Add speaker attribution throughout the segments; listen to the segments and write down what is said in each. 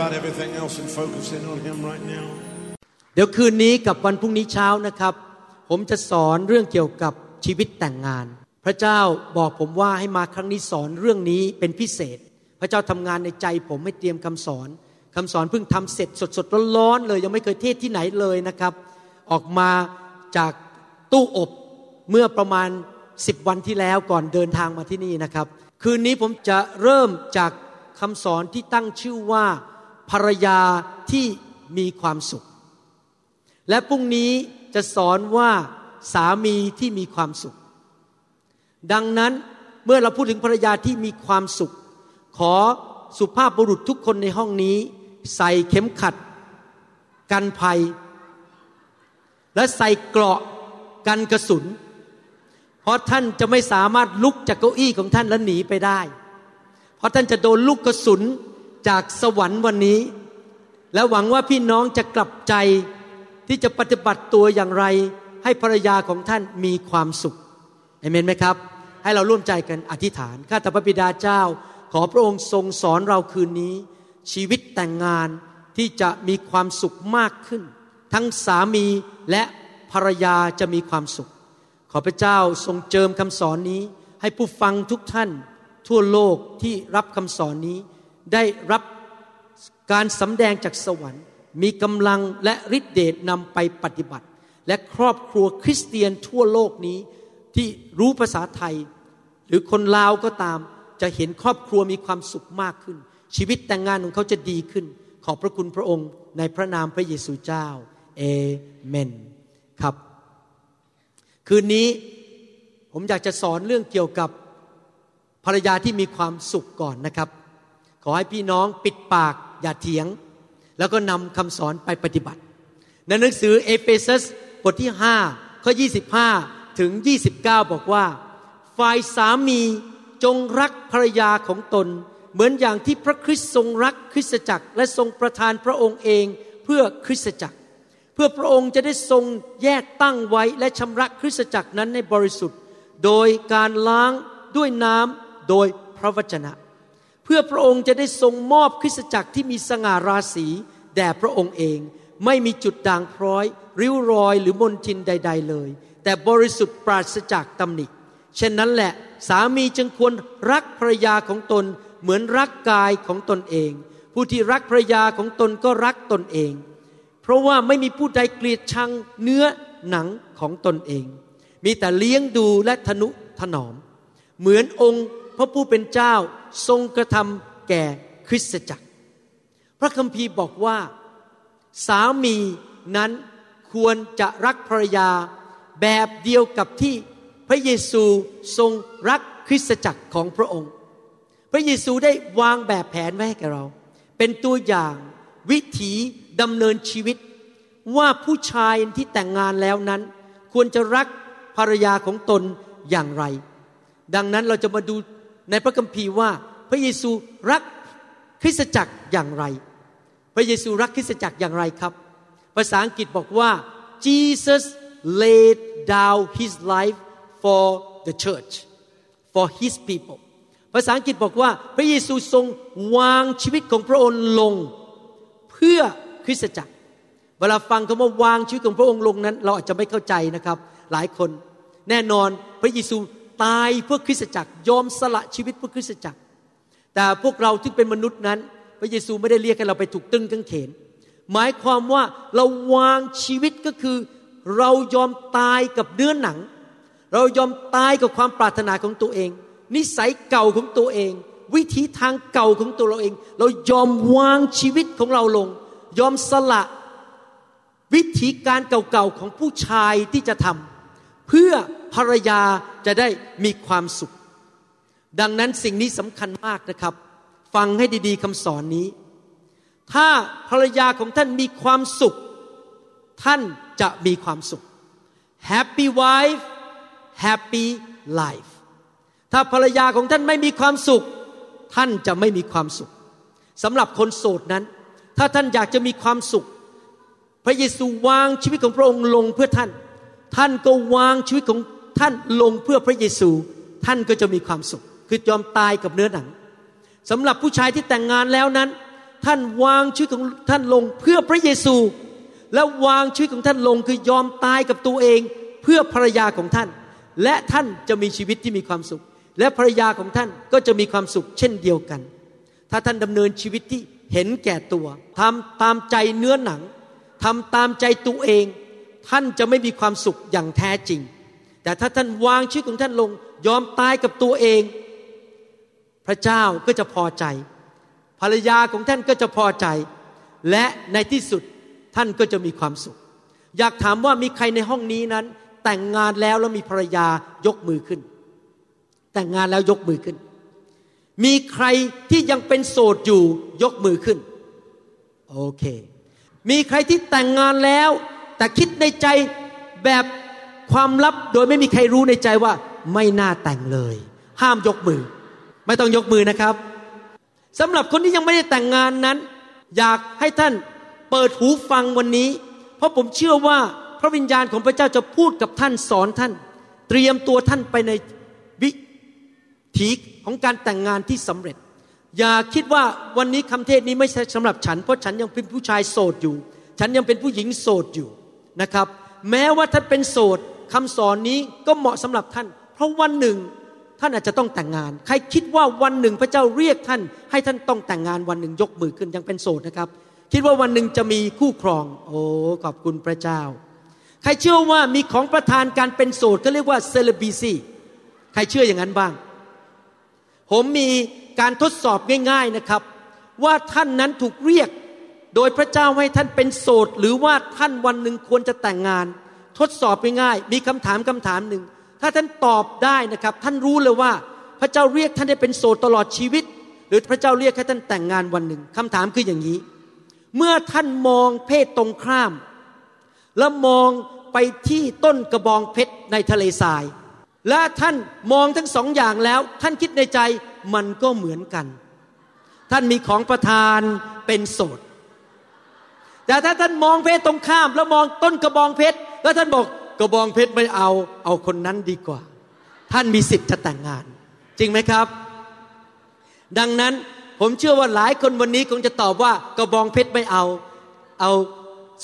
Speaker 1: about everything else and focus in on Him right now.
Speaker 2: เดี๋ยวคืนนี้กับวันพรุ่งนี้เช้านะครับ ผมจะสอนเรื่องเกี่ยวกับชีวิตแต่งงาน พระเจ้าบอกผมว่าให้มาครั้งนี้สอนเรื่องนี้เป็นพิเศษ พระเจ้าทำงานในใจผมให้เตรียมคำสอนคำสอนเพิ่งทำเสร็จสดๆร้อนๆเลย ยังไม่เคยเทศที่ไหนเลยนะครับ ออกมาจากตู้อบเมื่อประมาณ 10 วันที่แล้วก่อนเดินทางมาที่นี่นะครับ คืนนี้ผมจะเริ่มจากคำสอนที่ตั้งชื่อว่า ภรรยาที่มีความสุข และพรุ่งนี้จะสอนว่าสามีที่มีความสุข ดังนั้นเมื่อเราพูดถึงภรรยาที่มีความสุข ขอสุภาพบุรุษทุกคนในห้องนี้ ใส่เข็มขัด กันภัย และใส่เกราะกันกระสุน เพราะท่านจะไม่สามารถลุกจากเก้าอี้ของท่านและหนีไปได้ เพราะท่านจะโดนลูกกระสุน จากสวรรค์วันนี้ และหวังว่าพี่น้องจะกลับใจที่จะปฏิบัติตัวอย่างไร ให้ภรรยาของท่านมีความสุขเอเมนไหมครับ ให้เราร่วมใจกันอธิษฐานข้าแต่พระบิดาเจ้า ขอพระองค์ทรงสอนเราคืนนี้ ชีวิตแต่งงานที่จะมีความสุขมากขึ้น ทั้งสามีและภรรยาจะมีความสุข ขอพระเจ้าทรงเจิมคำสอนนี้ ให้ผู้ฟังทุกท่านทั่วโลกที่รับคำสอนนี้ ได้รับการสำแดงจากสวรรค์ มีกำลังและฤทธิเดชนำไปปฏิบัติ และครอบครัวคริสเตียนทั่วโลกนี้ที่รู้ภาษาไทย หรือคนลาวก็ตามจะเห็นครอบครัวมีความสุขมากขึ้น ชีวิตแต่งงานของเขาจะดีขึ้น ขอบพระคุณพระองค์ในพระนามพระเยซูเจ้าเอเมนครับ คืนนี้ผมอยากจะสอนเรื่องเกี่ยวกับภรรยาที่มีความสุขก่อนนะครับ ขอให้พี่น้องปิดปากอย่าเถียง แล้วก็นำคำสอนไปปฏิบัติ ในหนังสือเอเฟซัสบทที่ 5 ข้อ 25 ถึง 29 บอกว่า ฝ่ายสามีจงรักภรรยาของตน เหมือนอย่างที่พระคริสต์ทรงรักคริสตจักร และทรงประทานพระองค์เองเพื่อคริสตจักร เพื่อพระองค์จะได้ทรงแยกตั้งไว้และชำระคริสตจักรนั้นให้บริสุทธิ์ โดยการล้างด้วยน้ำโดยพระวจนะ เพื่อพระองค์จะได้ทรงมอบคริสตจักรที่มีสง่าราศีแด่พระองค์เอง ไม่มีจุดด่างพร้อย ริ้วรอยหรือมนทินใด ๆ เลย แต่บริสุทธิ์ปราศจากตำหนิเช่นนั้นแหละสามีจึงควรรักภรรยาของตนเหมือนรักกายของตนเอง ผู้ที่รักภรรยาของตนก็รักตนเอง เพราะว่าไม่มีผู้ใดเกลียดชังเนื้อหนังของตนเอง มีแต่เลี้ยงดูและทนุถนอม เหมือนองค์ ระผู้เป็นเจ้าทรงกระทำแก่คริสตจักร พระคัมภีร์บอกว่าสามีนั้นควรจะรักภรรยาแบบเดียวกับที่พระเยซูทรงรักคริสตจักรของพระองค์ พระเยซูได้วางแบบแผนไว้ให้แก่เรา เป็นตัวอย่างวิถีดำเนินชีวิต ว่าผู้ชายที่แต่งงานแล้วนั้น ควรจะรักภรรยาของตนอย่างไร ดังนั้นเราจะมาดู ในพระคัมภีร์ว่าพระเยซูรักคริสตจักรอย่างไร พระเยซูรักคริสตจักรอย่างไรครับ ภาษาอังกฤษบอกว่า Jesus laid down his life for the church for his people ภาษาอังกฤษบอกว่าพระเยซูทรงวางชีวิตของพระองค์ลง เพื่อคริสตจักร เวลาฟังคำว่าวางชีวิตของพระองค์ลงนั้น เราอาจจะไม่เข้าใจนะครับ หลายคนแน่นอนพระเยซู ตายเพื่อคริสตจักรยอมสละชีวิตเพื่อคริสตจักร แต่พวกเราที่เป็นมนุษย์นั้น พระเยซูไม่ได้เรียกให้เราไปถูกตึงกางเขน หมายความว่าเราวางชีวิตก็คือ เรายอมตายกับเนื้อหนัง เรายอมตายกับความปรารถนาของตัวเอง นิสัยเก่าของตัวเอง วิธีทางเก่าของตัวเราเอง เรายอมวางชีวิตของเราลง ยอมสละวิธีการเก่าๆของผู้ชายที่จะทำ เพื่อภรรยาจะได้มีความสุข ดังนั้นสิ่งนี้สำคัญมากนะครับ ฟังให้ดีๆคำสอนนี้ ถ้าภรรยาของท่านมีความสุข ท่านจะมีความสุข Happy wife Happy life ถ้าภรรยาของท่านไม่มีความสุข ท่านจะไม่มีความสุขสำหรับคนโสดนั้น ถ้าท่านอยากจะมีความสุข พระเยซูวางชีวิตของพระองค์ลงเพื่อท่าน ท่านก็วางชีวิตของท่านลงเพื่อพระเยซู ท่านก็จะมีความสุข คือยอมตายกับเนื้อหนังสำหรับผู้ชายที่แต่งงานแล้วนั้น ท่านวางชีวิตของท่านลงเพื่อพระเยซู และวางชีวิตของท่านลงคือยอมตายกับตัวเอง เพื่อภรรยาของท่าน และท่านจะมีชีวิตที่มีความสุข และภรรยาของท่านก็จะมีความสุขเช่นเดียวกัน ถ้าท่านดำเนินชีวิตที่เห็นแก่ตัวทำตามใจเนื้อหนังทำตามใจตัวเอง ท่านจะไม่มีความสุขอย่างแท้จริง แต่ถ้าท่านวางชีวิตของท่านลง ยอมตายกับตัวเอง พระเจ้าก็จะพอใจ ภรรยาของท่านก็จะพอใจ และในที่สุดท่านก็จะมีความสุข อยากถามว่ามีใครในห้องนี้นั้น แต่งงานแล้วแล้วมีภรรยายกมือขึ้น แต่งงานแล้วยกมือขึ้น มีใครที่ยังเป็นโสดอยู่ยกมือขึ้น โอเค มีใครที่แต่งงานแล้ว แต่คิดในใจแบบความลับโดยไม่มีใครรู้ในใจว่าไม่น่าแต่งเลย ห้ามยกมือ ไม่ต้องยกมือนะครับสำหรับคนที่ยังไม่ได้แต่งงานนั้น อยากให้ท่านเปิดหูฟังวันนี้ เพราะผมเชื่อว่าพระวิญญาณของพระเจ้าจะพูดกับท่านสอนท่าน เตรียมตัวท่านไปในวิถีของการแต่งงานที่สำเร็จ อย่าคิดว่าวันนี้คำเทศนี้ไม่ใช่สำหรับฉัน เพราะฉันยังเป็นผู้ชายโสดอยู่ ฉันยังเป็นผู้หญิงโสดอยู่ นะครับ แม้ว่าท่านเป็นโสดคำสอนนี้ก็เหมาะสำหรับท่าน เพราะวันหนึ่งท่านอาจจะต้องแต่งงาน ใครคิดว่าวันหนึ่งพระเจ้าเรียกท่าน ให้ท่านต้องแต่งงานวันหนึ่งยกมือขึ้นยังเป็นโสดนะครับ คิดว่าวันหนึ่งจะมีคู่ครอง โอ้ขอบคุณพระเจ้า ใครเชื่อว่ามีของประทานการเป็นโสดก็เรียกว่าเซเลบีซีใครเชื่ออย่างนั้นบ้าง ผมมีการทดสอบง่าย ๆนะครับ ว่าท่านนั้นถูกเรียก โดยพระเจ้าให้ท่านเป็นโสด หรือว่าท่านวันหนึ่งควรจะแต่งงาน ทดสอบง่ายๆมีคำถามคำถามหนึ่ง ถ้าท่านตอบได้นะครับ ท่านรู้เลยว่าพระเจ้าเรียกท่านได้เป็นโสดตลอดชีวิต หรือพระเจ้าเรียกให้ท่านแต่งงานวันหนึ่งคำถามคืออย่างนี้ เมื่อท่านมองเพศตรงข้าม แล้วมองไปที่ต้นกระบองเพชรในทะเลทราย และท่านมองทั้งสองอย่างแล้ว ท่านคิดในใจมันก็เหมือนกัน ท่านมีของประทานเป็นโสด แต่ถ้าท่านมองเพศตรงข้าม แล้วมองต้นกระบองเพชรแล้วท่านบอกกระบองเพชรไม่เอา เอาคนนั้นดีกว่า ท่านมีสิทธิ์จะแต่งงาน จริงไหมครับ ดังนั้นผมเชื่อว่าหลายคนวันนี้คงจะตอบว่ากระบองเพชรไม่เอา เอา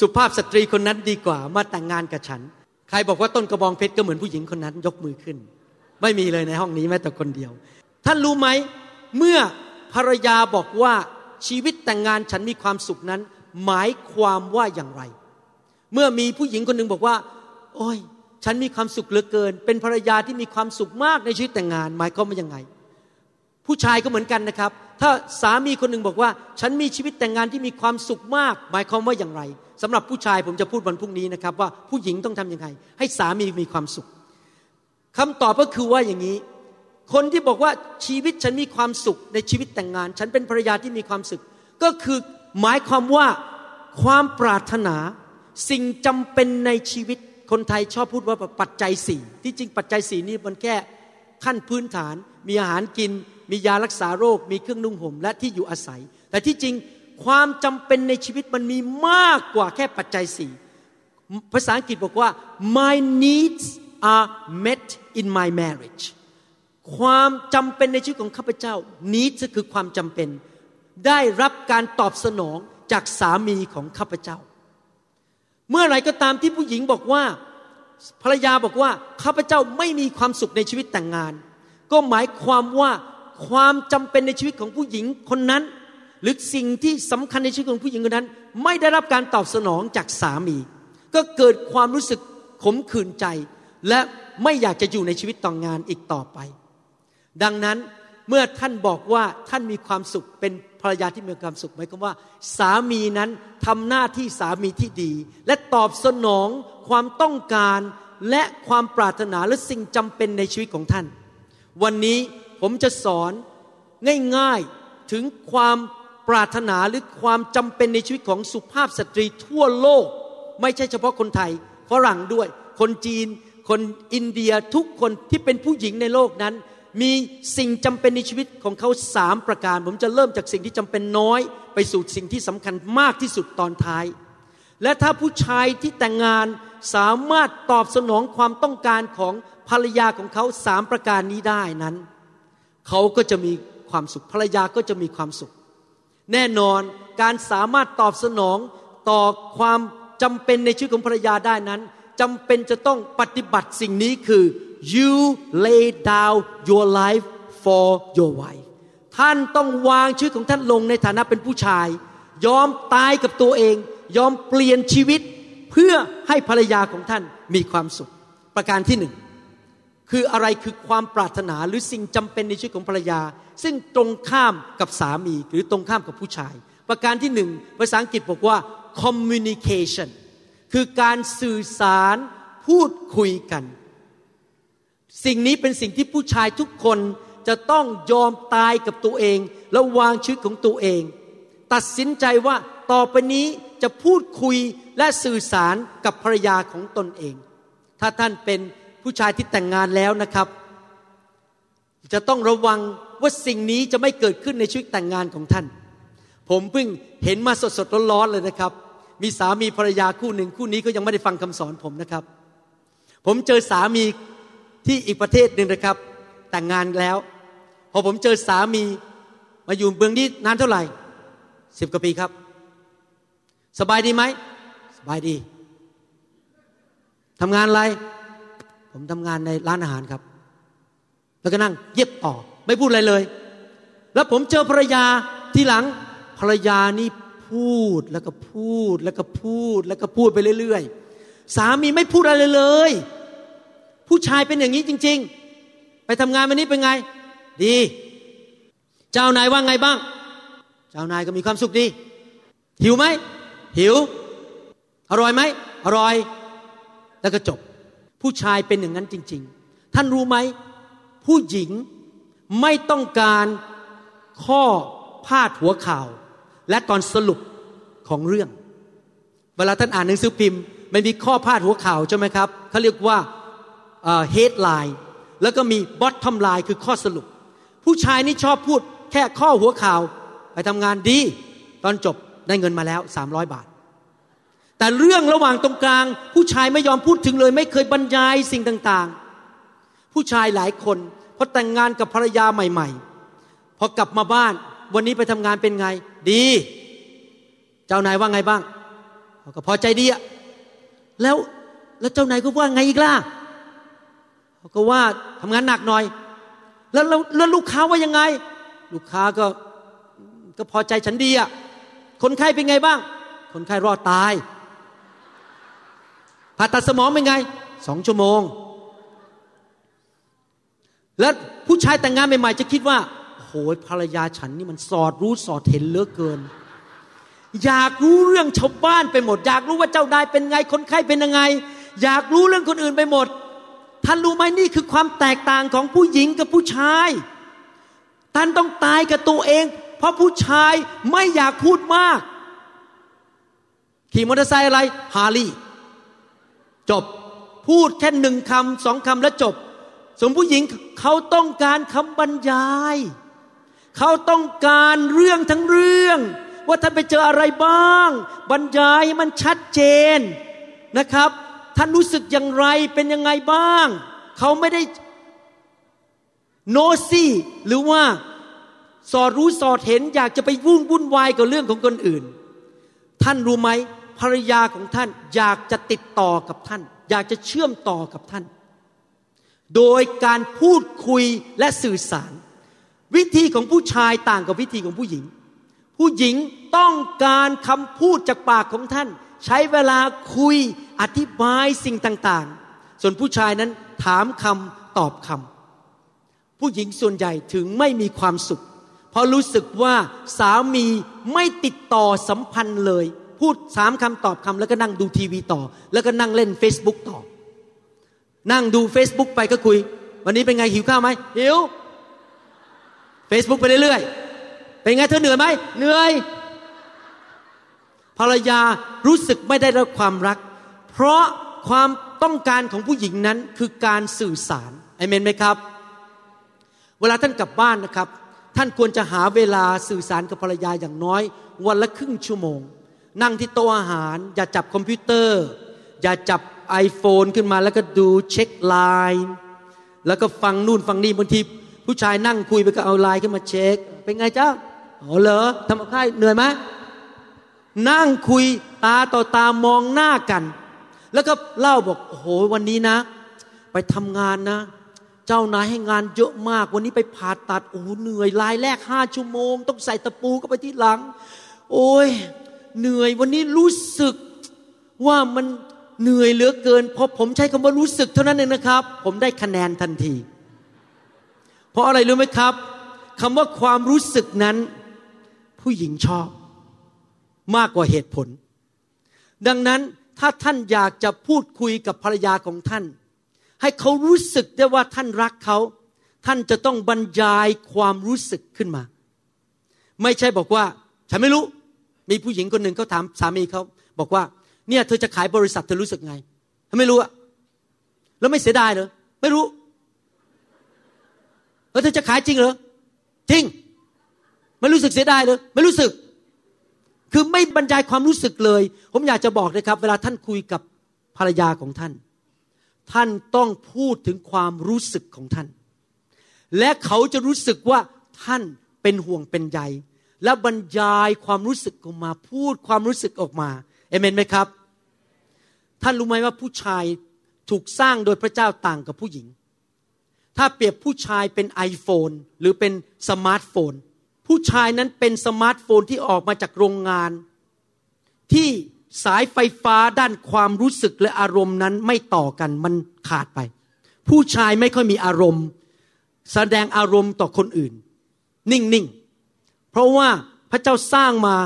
Speaker 2: สุภาพสตรีคนนั้นดีกว่า มาแต่งงานกับฉัน ใครบอกว่าต้นกระบองเพชรก็เหมือนผู้หญิงคนนั้น ยกมือขึ้น ไม่มีเลยในห้องนี้แม้แต่คนเดียว ท่านรู้ไหมเมื่อภรรยาบอกว่าชีวิตแต่งงานฉันมีความสุขนั้น หมายความว่าอย่างไร เมื่อมีผู้หญิงคนหนึ่งบอกว่า โอ้ย ฉันมีความสุขเหลือเกิน เป็นภรรยาที่มีความสุขมากในชีวิตแต่งงาน หมายความว่ายังไง ผู้ชายก็เหมือนกันนะครับ ถ้าสามีคนหนึ่งบอกว่า ฉันมีชีวิตแต่งงานที่มีความสุขมาก หมายความว่าอย่างไรสำหรับผู้ชายผมจะพูดวันพรุ่งนี้นะครับ ว่าผู้หญิงต้องทํำยังไง ให้สามีมีความสุขคำตอบก็คือว่าอย่างนี้คนที่บอกว่าชีวิตฉันมีความสุขในชีวิตแต่งงาน ฉันเป็นภรรยาที่มีความสุข ก็คือ หมายความว่าความปรารถนาสิ่งจำเป็นในชีวิตคนไทยชอบพูดว่าปัจจัยสี่ที่จริงปัจจัยสี่นี่มันแค่ขั้นพื้นฐาน มีอาหารกิน มียารักษาโรค มีเครื่องนุ่งห่มและที่อยู่อาศัย แต่ที่จริงความจำเป็นในชีวิตมันมีมากกว่าแค่ปัจจัยสี่ภาษาอังกฤษบอกว่า my needs are met in my marriage ความจำเป็นในชีวิตของข้าพเจ้า needs คือความจำเป็น ได้รับการตอบสนองจากสามีของข้าพเจ้า เมื่อไรก็ตามที่ผู้หญิงบอกว่าภรรยาบอกว่าข้าพเจ้าไม่มีความสุขในชีวิตแต่งงาน ก็หมายความว่าความจำเป็นในชีวิตของผู้หญิงคนนั้น หรือสิ่งที่สำคัญในชีวิตของผู้หญิงคนนั้น ไม่ได้รับการตอบสนองจากสามี ก็เกิดความรู้สึกขมขื่นใจ และไม่อยากจะอยู่ในชีวิตต่องงานอีกต่อไป ดังนั้นเมื่อท่านบอกว่าท่านมีความสุขเป็น รรยาที่มีความสุขหมายความว่า สามีนั้นทำหน้าที่สามีที่ดี และตอบสนองความต้องการและความปรารถนาและสิ่งจำเป็นในชีวิตของท่าน วันนี้ผมจะสอนง่ายๆถึงความปรารถนาหรือความจำเป็นในชีวิตของสุภาพสตรีทั่วโลก ไม่ใช่เฉพาะคนไทยฝรั่งด้วย คนจีน คนอินเดียทุกคนที่เป็นผู้หญิงในโลกนั้น มีสิ่งจำเป็นในชีวิตของเขาสามประการ ผมจะเริ่มจากสิ่งที่จำเป็นน้อย ไปสู่สิ่งที่สำคัญมากที่สุดตอนท้าย และถ้าผู้ชายที่แต่งงานสามารถตอบสนองความต้องการของภรรยาของเขาสามประการนี้ได้นั้น เขาก็จะมีความสุขภรรยาก็จะมีความสุข แน่นอนการสามารถตอบสนองต่อความจำเป็นในชีวิตของภรรยาได้นั้นจำเป็นจะต้องปฏิบัติสิ่งนี้คือ you lay down your life for your wife ท่านต้องวางชีวิตของท่านลงในฐานะเป็นผู้ชาย ยอมตายกับตัวเอง ยอมเปลี่ยนชีวิตเพื่อให้ภรรยาของท่านมีความสุข ประการที่หนึ่งคืออะไรคือความปรารถนาหรือสิ่งจำเป็นในชีวิตของภรรยา ซึ่งตรงข้ามกับสามีหรือตรงข้ามกับผู้ชาย ประการที่หนึ่งภาษาอังกฤษบอกว่า communication คือการสื่อสารพูดคุยกัน สิ่งนี้เป็นสิ่งที่ผู้ชายทุกคนจะต้องยอมตายกับตัวเอง แล้ววางชีวิตของตัวเอง ตัดสินใจว่าต่อไปนี้จะพูดคุยและสื่อสารกับภรรยาของตนเอง ถ้าท่านเป็นผู้ชายที่แต่งงานแล้วนะครับ จะต้องระวังว่าสิ่งนี้จะไม่เกิดขึ้นในชีวิตแต่งงานของท่าน ผมเพิ่งเห็นมาสดๆร้อนๆเลยนะครับ มีสามีภรรยาคู่หนึ่งคู่นี้ก็ยังไม่ได้ฟังคำสอนผมนะครับ ผมเจอสามี ที่อีกประเทศหนึ่งนะครับ แต่งงานแล้ว พอผมเจอสามีมาอยู่เมืองนี้นานเท่าไหร่สิบกว่าปีครับ สบายดีไหมสบายดีทำงานอะไร ผมทำงานในร้านอาหารครับ แล้วก็นั่งเย็บต่อ ไม่พูดอะไรเลย แล้วผมเจอภรรยาที่หลังภรรยานี่พูดแล้วก็พูดแล้วก็พูดแล้วก็พูดไปเรื่อย ๆ สามีไม่พูดอะไรเลย ผู้ชายเป็นอย่างนี้จริง ๆ ไปทำงานวันนี้เป็นไง ดี เจ้านายว่าไงบ้าง เจ้านายก็มีความสุขดี หิวไหม หิว อร่อยไหม อร่อย แล้วก็จบ ผู้ชายเป็นอย่างนั้นจริง ๆ ท่านรู้ไหม ผู้หญิงไม่ต้องการข้อพาดหัวข่าว และตอนสรุปของเรื่อง เวลาท่านอ่านหนังสือพิมพ์ มันมีข้อพาดหัวข่าวใช่ไหมครับเขาเรียกว่า headline แล้วก็มี bottom line คือข้อสรุป ผู้ชายนี่ชอบพูดแค่ข้อหัวข่าว ไปทำงานดี ตอนจบได้เงินมาแล้ว 300 บาท แต่เรื่องระหว่างตรงกลาง ผู้ชายไม่ยอมพูดถึงเลย ไม่เคยบรรยายสิ่งต่างๆ ผู้ชายหลายคนพอแต่งงานกับภรรยาใหม่ ๆ พอกลับมาบ้าน วันนี้ไปทำงานเป็นไง ดี เจ้านายว่าไงบ้างก็พอใจดีอะแล้วแล้วเจ้านายก็ว่าไงอีกล่ะ เขาก็ว่าทำงานหนักหน่อย แล้วแล้วลูกค้าว่ายังไง ลูกค้าก็ก็พอใจฉันดีอะคนไข้เป็นไงบ้าง คนไข้รอดตายผ่าตัดสมองเป็นไงสองชั่วโมง แล้วผู้ชายแต่งงานใหม่ๆจะคิดว่าโอ้ยภรรยาฉันนี่มันสอดรู้สอดเห็นเลือเกิน อยากรู้เรื่องชาวบ้านไปหมด อยากรู้ว่าเจ้านายเป็นไงคนไข้เป็นยังไง อยากรู้เรื่องคนอื่นไปหมด ท่านรู้ไหมนี่คือความแตกต่างของผู้หญิงกับผู้ชาย ท่านต้องตายกับตัวเอง เพราะผู้ชายไม่อยากพูดมาก ขี่มอเตอร์ไซค์อะไรฮาร์ลีจบพูดแค่หนึ่งคำสองคำแล้วจบ สมผู้หญิงเขาต้องการคำบรรยาย เขาต้องการเรื่องทั้งเรื่อง ว่าท่านไปเจออะไรบ้าง บรรยายมันชัดเจนนะครับ ท่านรู้สึกอย่างไรเป็นยังไงบ้าง เขาไม่ได้โนซี่หรือว่าสอดรู้สอดเห็นอยากจะไปวุ่นวุ่นวายกับเรื่องของคนอื่น ท่านรู้ไหมภรรยาของท่านอยากจะติดต่อกับท่าน อยากจะเชื่อมต่อกับท่าน โดยการพูดคุยและสื่อสาร วิธีของผู้ชายต่างกับวิธีของผู้หญิง ผู้หญิงต้องการคำพูดจากปากของท่าน ใช้เวลาคุยอธิบายสิ่งต่างๆ ส่วนผู้ชายนั้นถามคำตอบคำผู้หญิงส่วนใหญ่ถึงไม่มีความสุข เพราะรู้สึกว่าสามีไม่ติดต่อสัมพันธ์เลย พูดสามคำตอบคำแล้วก็นั่งดูทีวีต่อ แล้วก็นั่งเล่น Facebook ต่อ นั่งดู Facebook ไปก็คุย วันนี้เป็นไงหิวข้าวไหมหิว Facebook ไปเรื่อยๆเป็นไงเธอเหนื่อยไหมเหนื่อย ภรรยารู้สึกไม่ได้รับความรัก เพราะความต้องการของผู้หญิงนั้นคือการสื่อสารอเมนไหมครับ เวลาท่านกลับบ้านนะครับ ท่านควรจะหาเวลาสื่อสารกับภรรยาอย่างน้อย วันละครึ่งชั่วโมง นั่งที่โต๊ะอาหาร อย่าจับคอมพิวเตอร์ อย่าจับ iPhone ขึ้นมาแล้วก็ดูเช็คไลน์แล้วก็ฟังนู่นฟังนี่บางทีผู้ชายนั่งคุยไปก็เอาไลน์ขึ้นมาเช็ค เป็นไงเจ้าอ๋อเหรอทำอะไรเหนื่อยไหม นั่งคุยตาต่อตามองหน้ากัน แล้วก็เล่าบอกโอ้โหวันนี้นะ ไปทำงานนะ เจ้านายให้งานเยอะมาก วันนี้ไปผ่าตัดโอ้เหนื่อยลายแรกห้าชั่วโมง ต้องใส่ตะปูก็ไปที่หลัง โอ้ยเหนื่อยวันนี้รู้สึกว่ามันเหนื่อยเหลือเกินพอผมใช้คำว่ารู้สึกเท่านั้นเองนะครับ ผมได้คะแนนทันที เพราะอะไรรู้ไหมครับคำว่าความรู้สึกนั้น ผู้หญิงชอบ มากกว่าเหตุผล ดังนั้นถ้าท่านอยากจะพูดคุยกับภรรยาของท่าน ให้เขารู้สึกได้ว่าท่านรักเขา ท่านจะต้องบรรยายความรู้สึกขึ้นมา ไม่ใช่บอกว่า ฉันไม่รู้ มีผู้หญิงคนหนึ่งเขาถามสามีเขาบอกว่า เนี่ยเธอจะขายบริษัทเธอรู้สึกไงเธอไม่รู้อะแล้วไม่เสียดายเหรอไม่รู้แล้วเธอจะขายจริงเหรอจริงไม่รู้สึกเสียดายเลยไม่รู้สึก คือไม่บรรยายความรู้สึกเลย ผมอยากจะบอกนะครับ เวลาท่านคุยกับภรรยาของท่าน ท่านต้องพูดถึงความรู้สึกของท่าน และเขาจะรู้สึกว่าท่านเป็นห่วงเป็นใยและบรรยายความรู้สึกออกมา พูดความรู้สึกออกมาเอเมนไหมครับ ท่านรู้ไหมว่าผู้ชายถูกสร้างโดยพระเจ้าต่างกับผู้หญิง ถ้าเปรียบผู้ชายเป็น iPhone หรือเป็นสมาร์ทโฟน ผู้ชายนั้นเป็นสมาร์ทโฟนที่ออกมาจากโรงงาน ที่สายไฟฟ้าด้านความรู้สึกและอารมณ์นั้นไม่ต่อกันมันขาดไป ผู้ชายไม่ค่อยมีอารมณ์ แสดงอารมณ์ต่อคนอื่น นิ่งๆ เพราะว่าพระเจ้าสร้างมา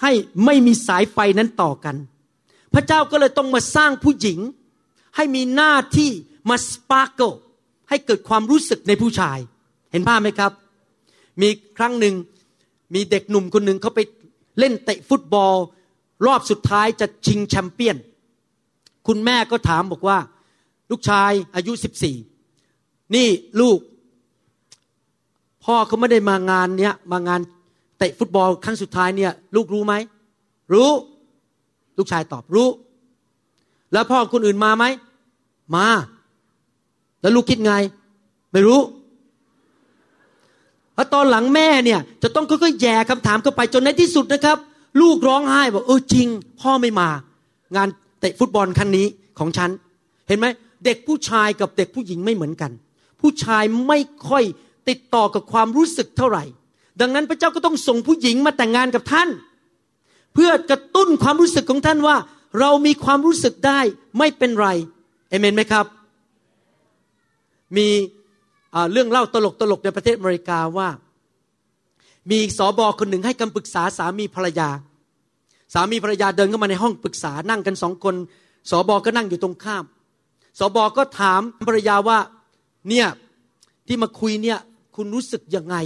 Speaker 2: ให้ไม่มีสายไฟนั้นต่อกัน พระเจ้าก็เลยต้องมาสร้างผู้หญิง ให้มีหน้าที่มา sparkle ให้เกิดความรู้สึกในผู้ชาย เห็นภาพไหมครับ มีครั้งหนึ่งมีเด็กหนุ่มคนหนึ่งเขาไปเล่นเตะฟุตบอล รอบสุดท้ายจะชิงแชมเปี้ยน คุณแม่ก็ถามบอกว่า ลูกชายอายุสิบสี่นี่ลูก พ่อเขาไม่ได้มางานเนี้ยมางานเตะฟุตบอลครั้งสุดท้ายเนี่ย ลูกรู้ไหม รู้ ลูกชายตอบรู้ แล้วพ่อคนอื่นมาไหม มา แล้วลูกคิดไง ไม่รู้ พอตอนหลังแม่เนี่ยจะต้องค่อยๆแย่คำถามเข้าไปจนในที่สุดนะครับ ลูกร้องไห้บอกเออจริง พ่อไม่มา งานเตะฟุตบอลครั้งนี้ของฉัน เห็นไหมเด็กผู้ชายกับเด็กผู้หญิงไม่เหมือนกัน ผู้ชายไม่ค่อยติดต่อกับความรู้สึกเท่าไหร่ ดังนั้นพระเจ้าก็ต้องส่งผู้หญิงมาแต่งงานกับท่าน เพื่อกระตุ้นความรู้สึกของท่านว่า เรามีความรู้สึกได้ไม่เป็นไรเอเมนไหมครับ มี เรื่องเล่าตลกตลกในประเทศอเมริกาว่า มีสอบอคนหนึ่งให้คำปรึกษาสามีภรรยา สามีภรรยาเดินเข้ามาในห้องปรึกษานั่งกันสองคนสอบอก็นั่งอยู่ตรงข้ามสอบอก็ถามภรรยาว่าเนี่ยที่มาคุยเนี่ยคุณรู้สึกยังไง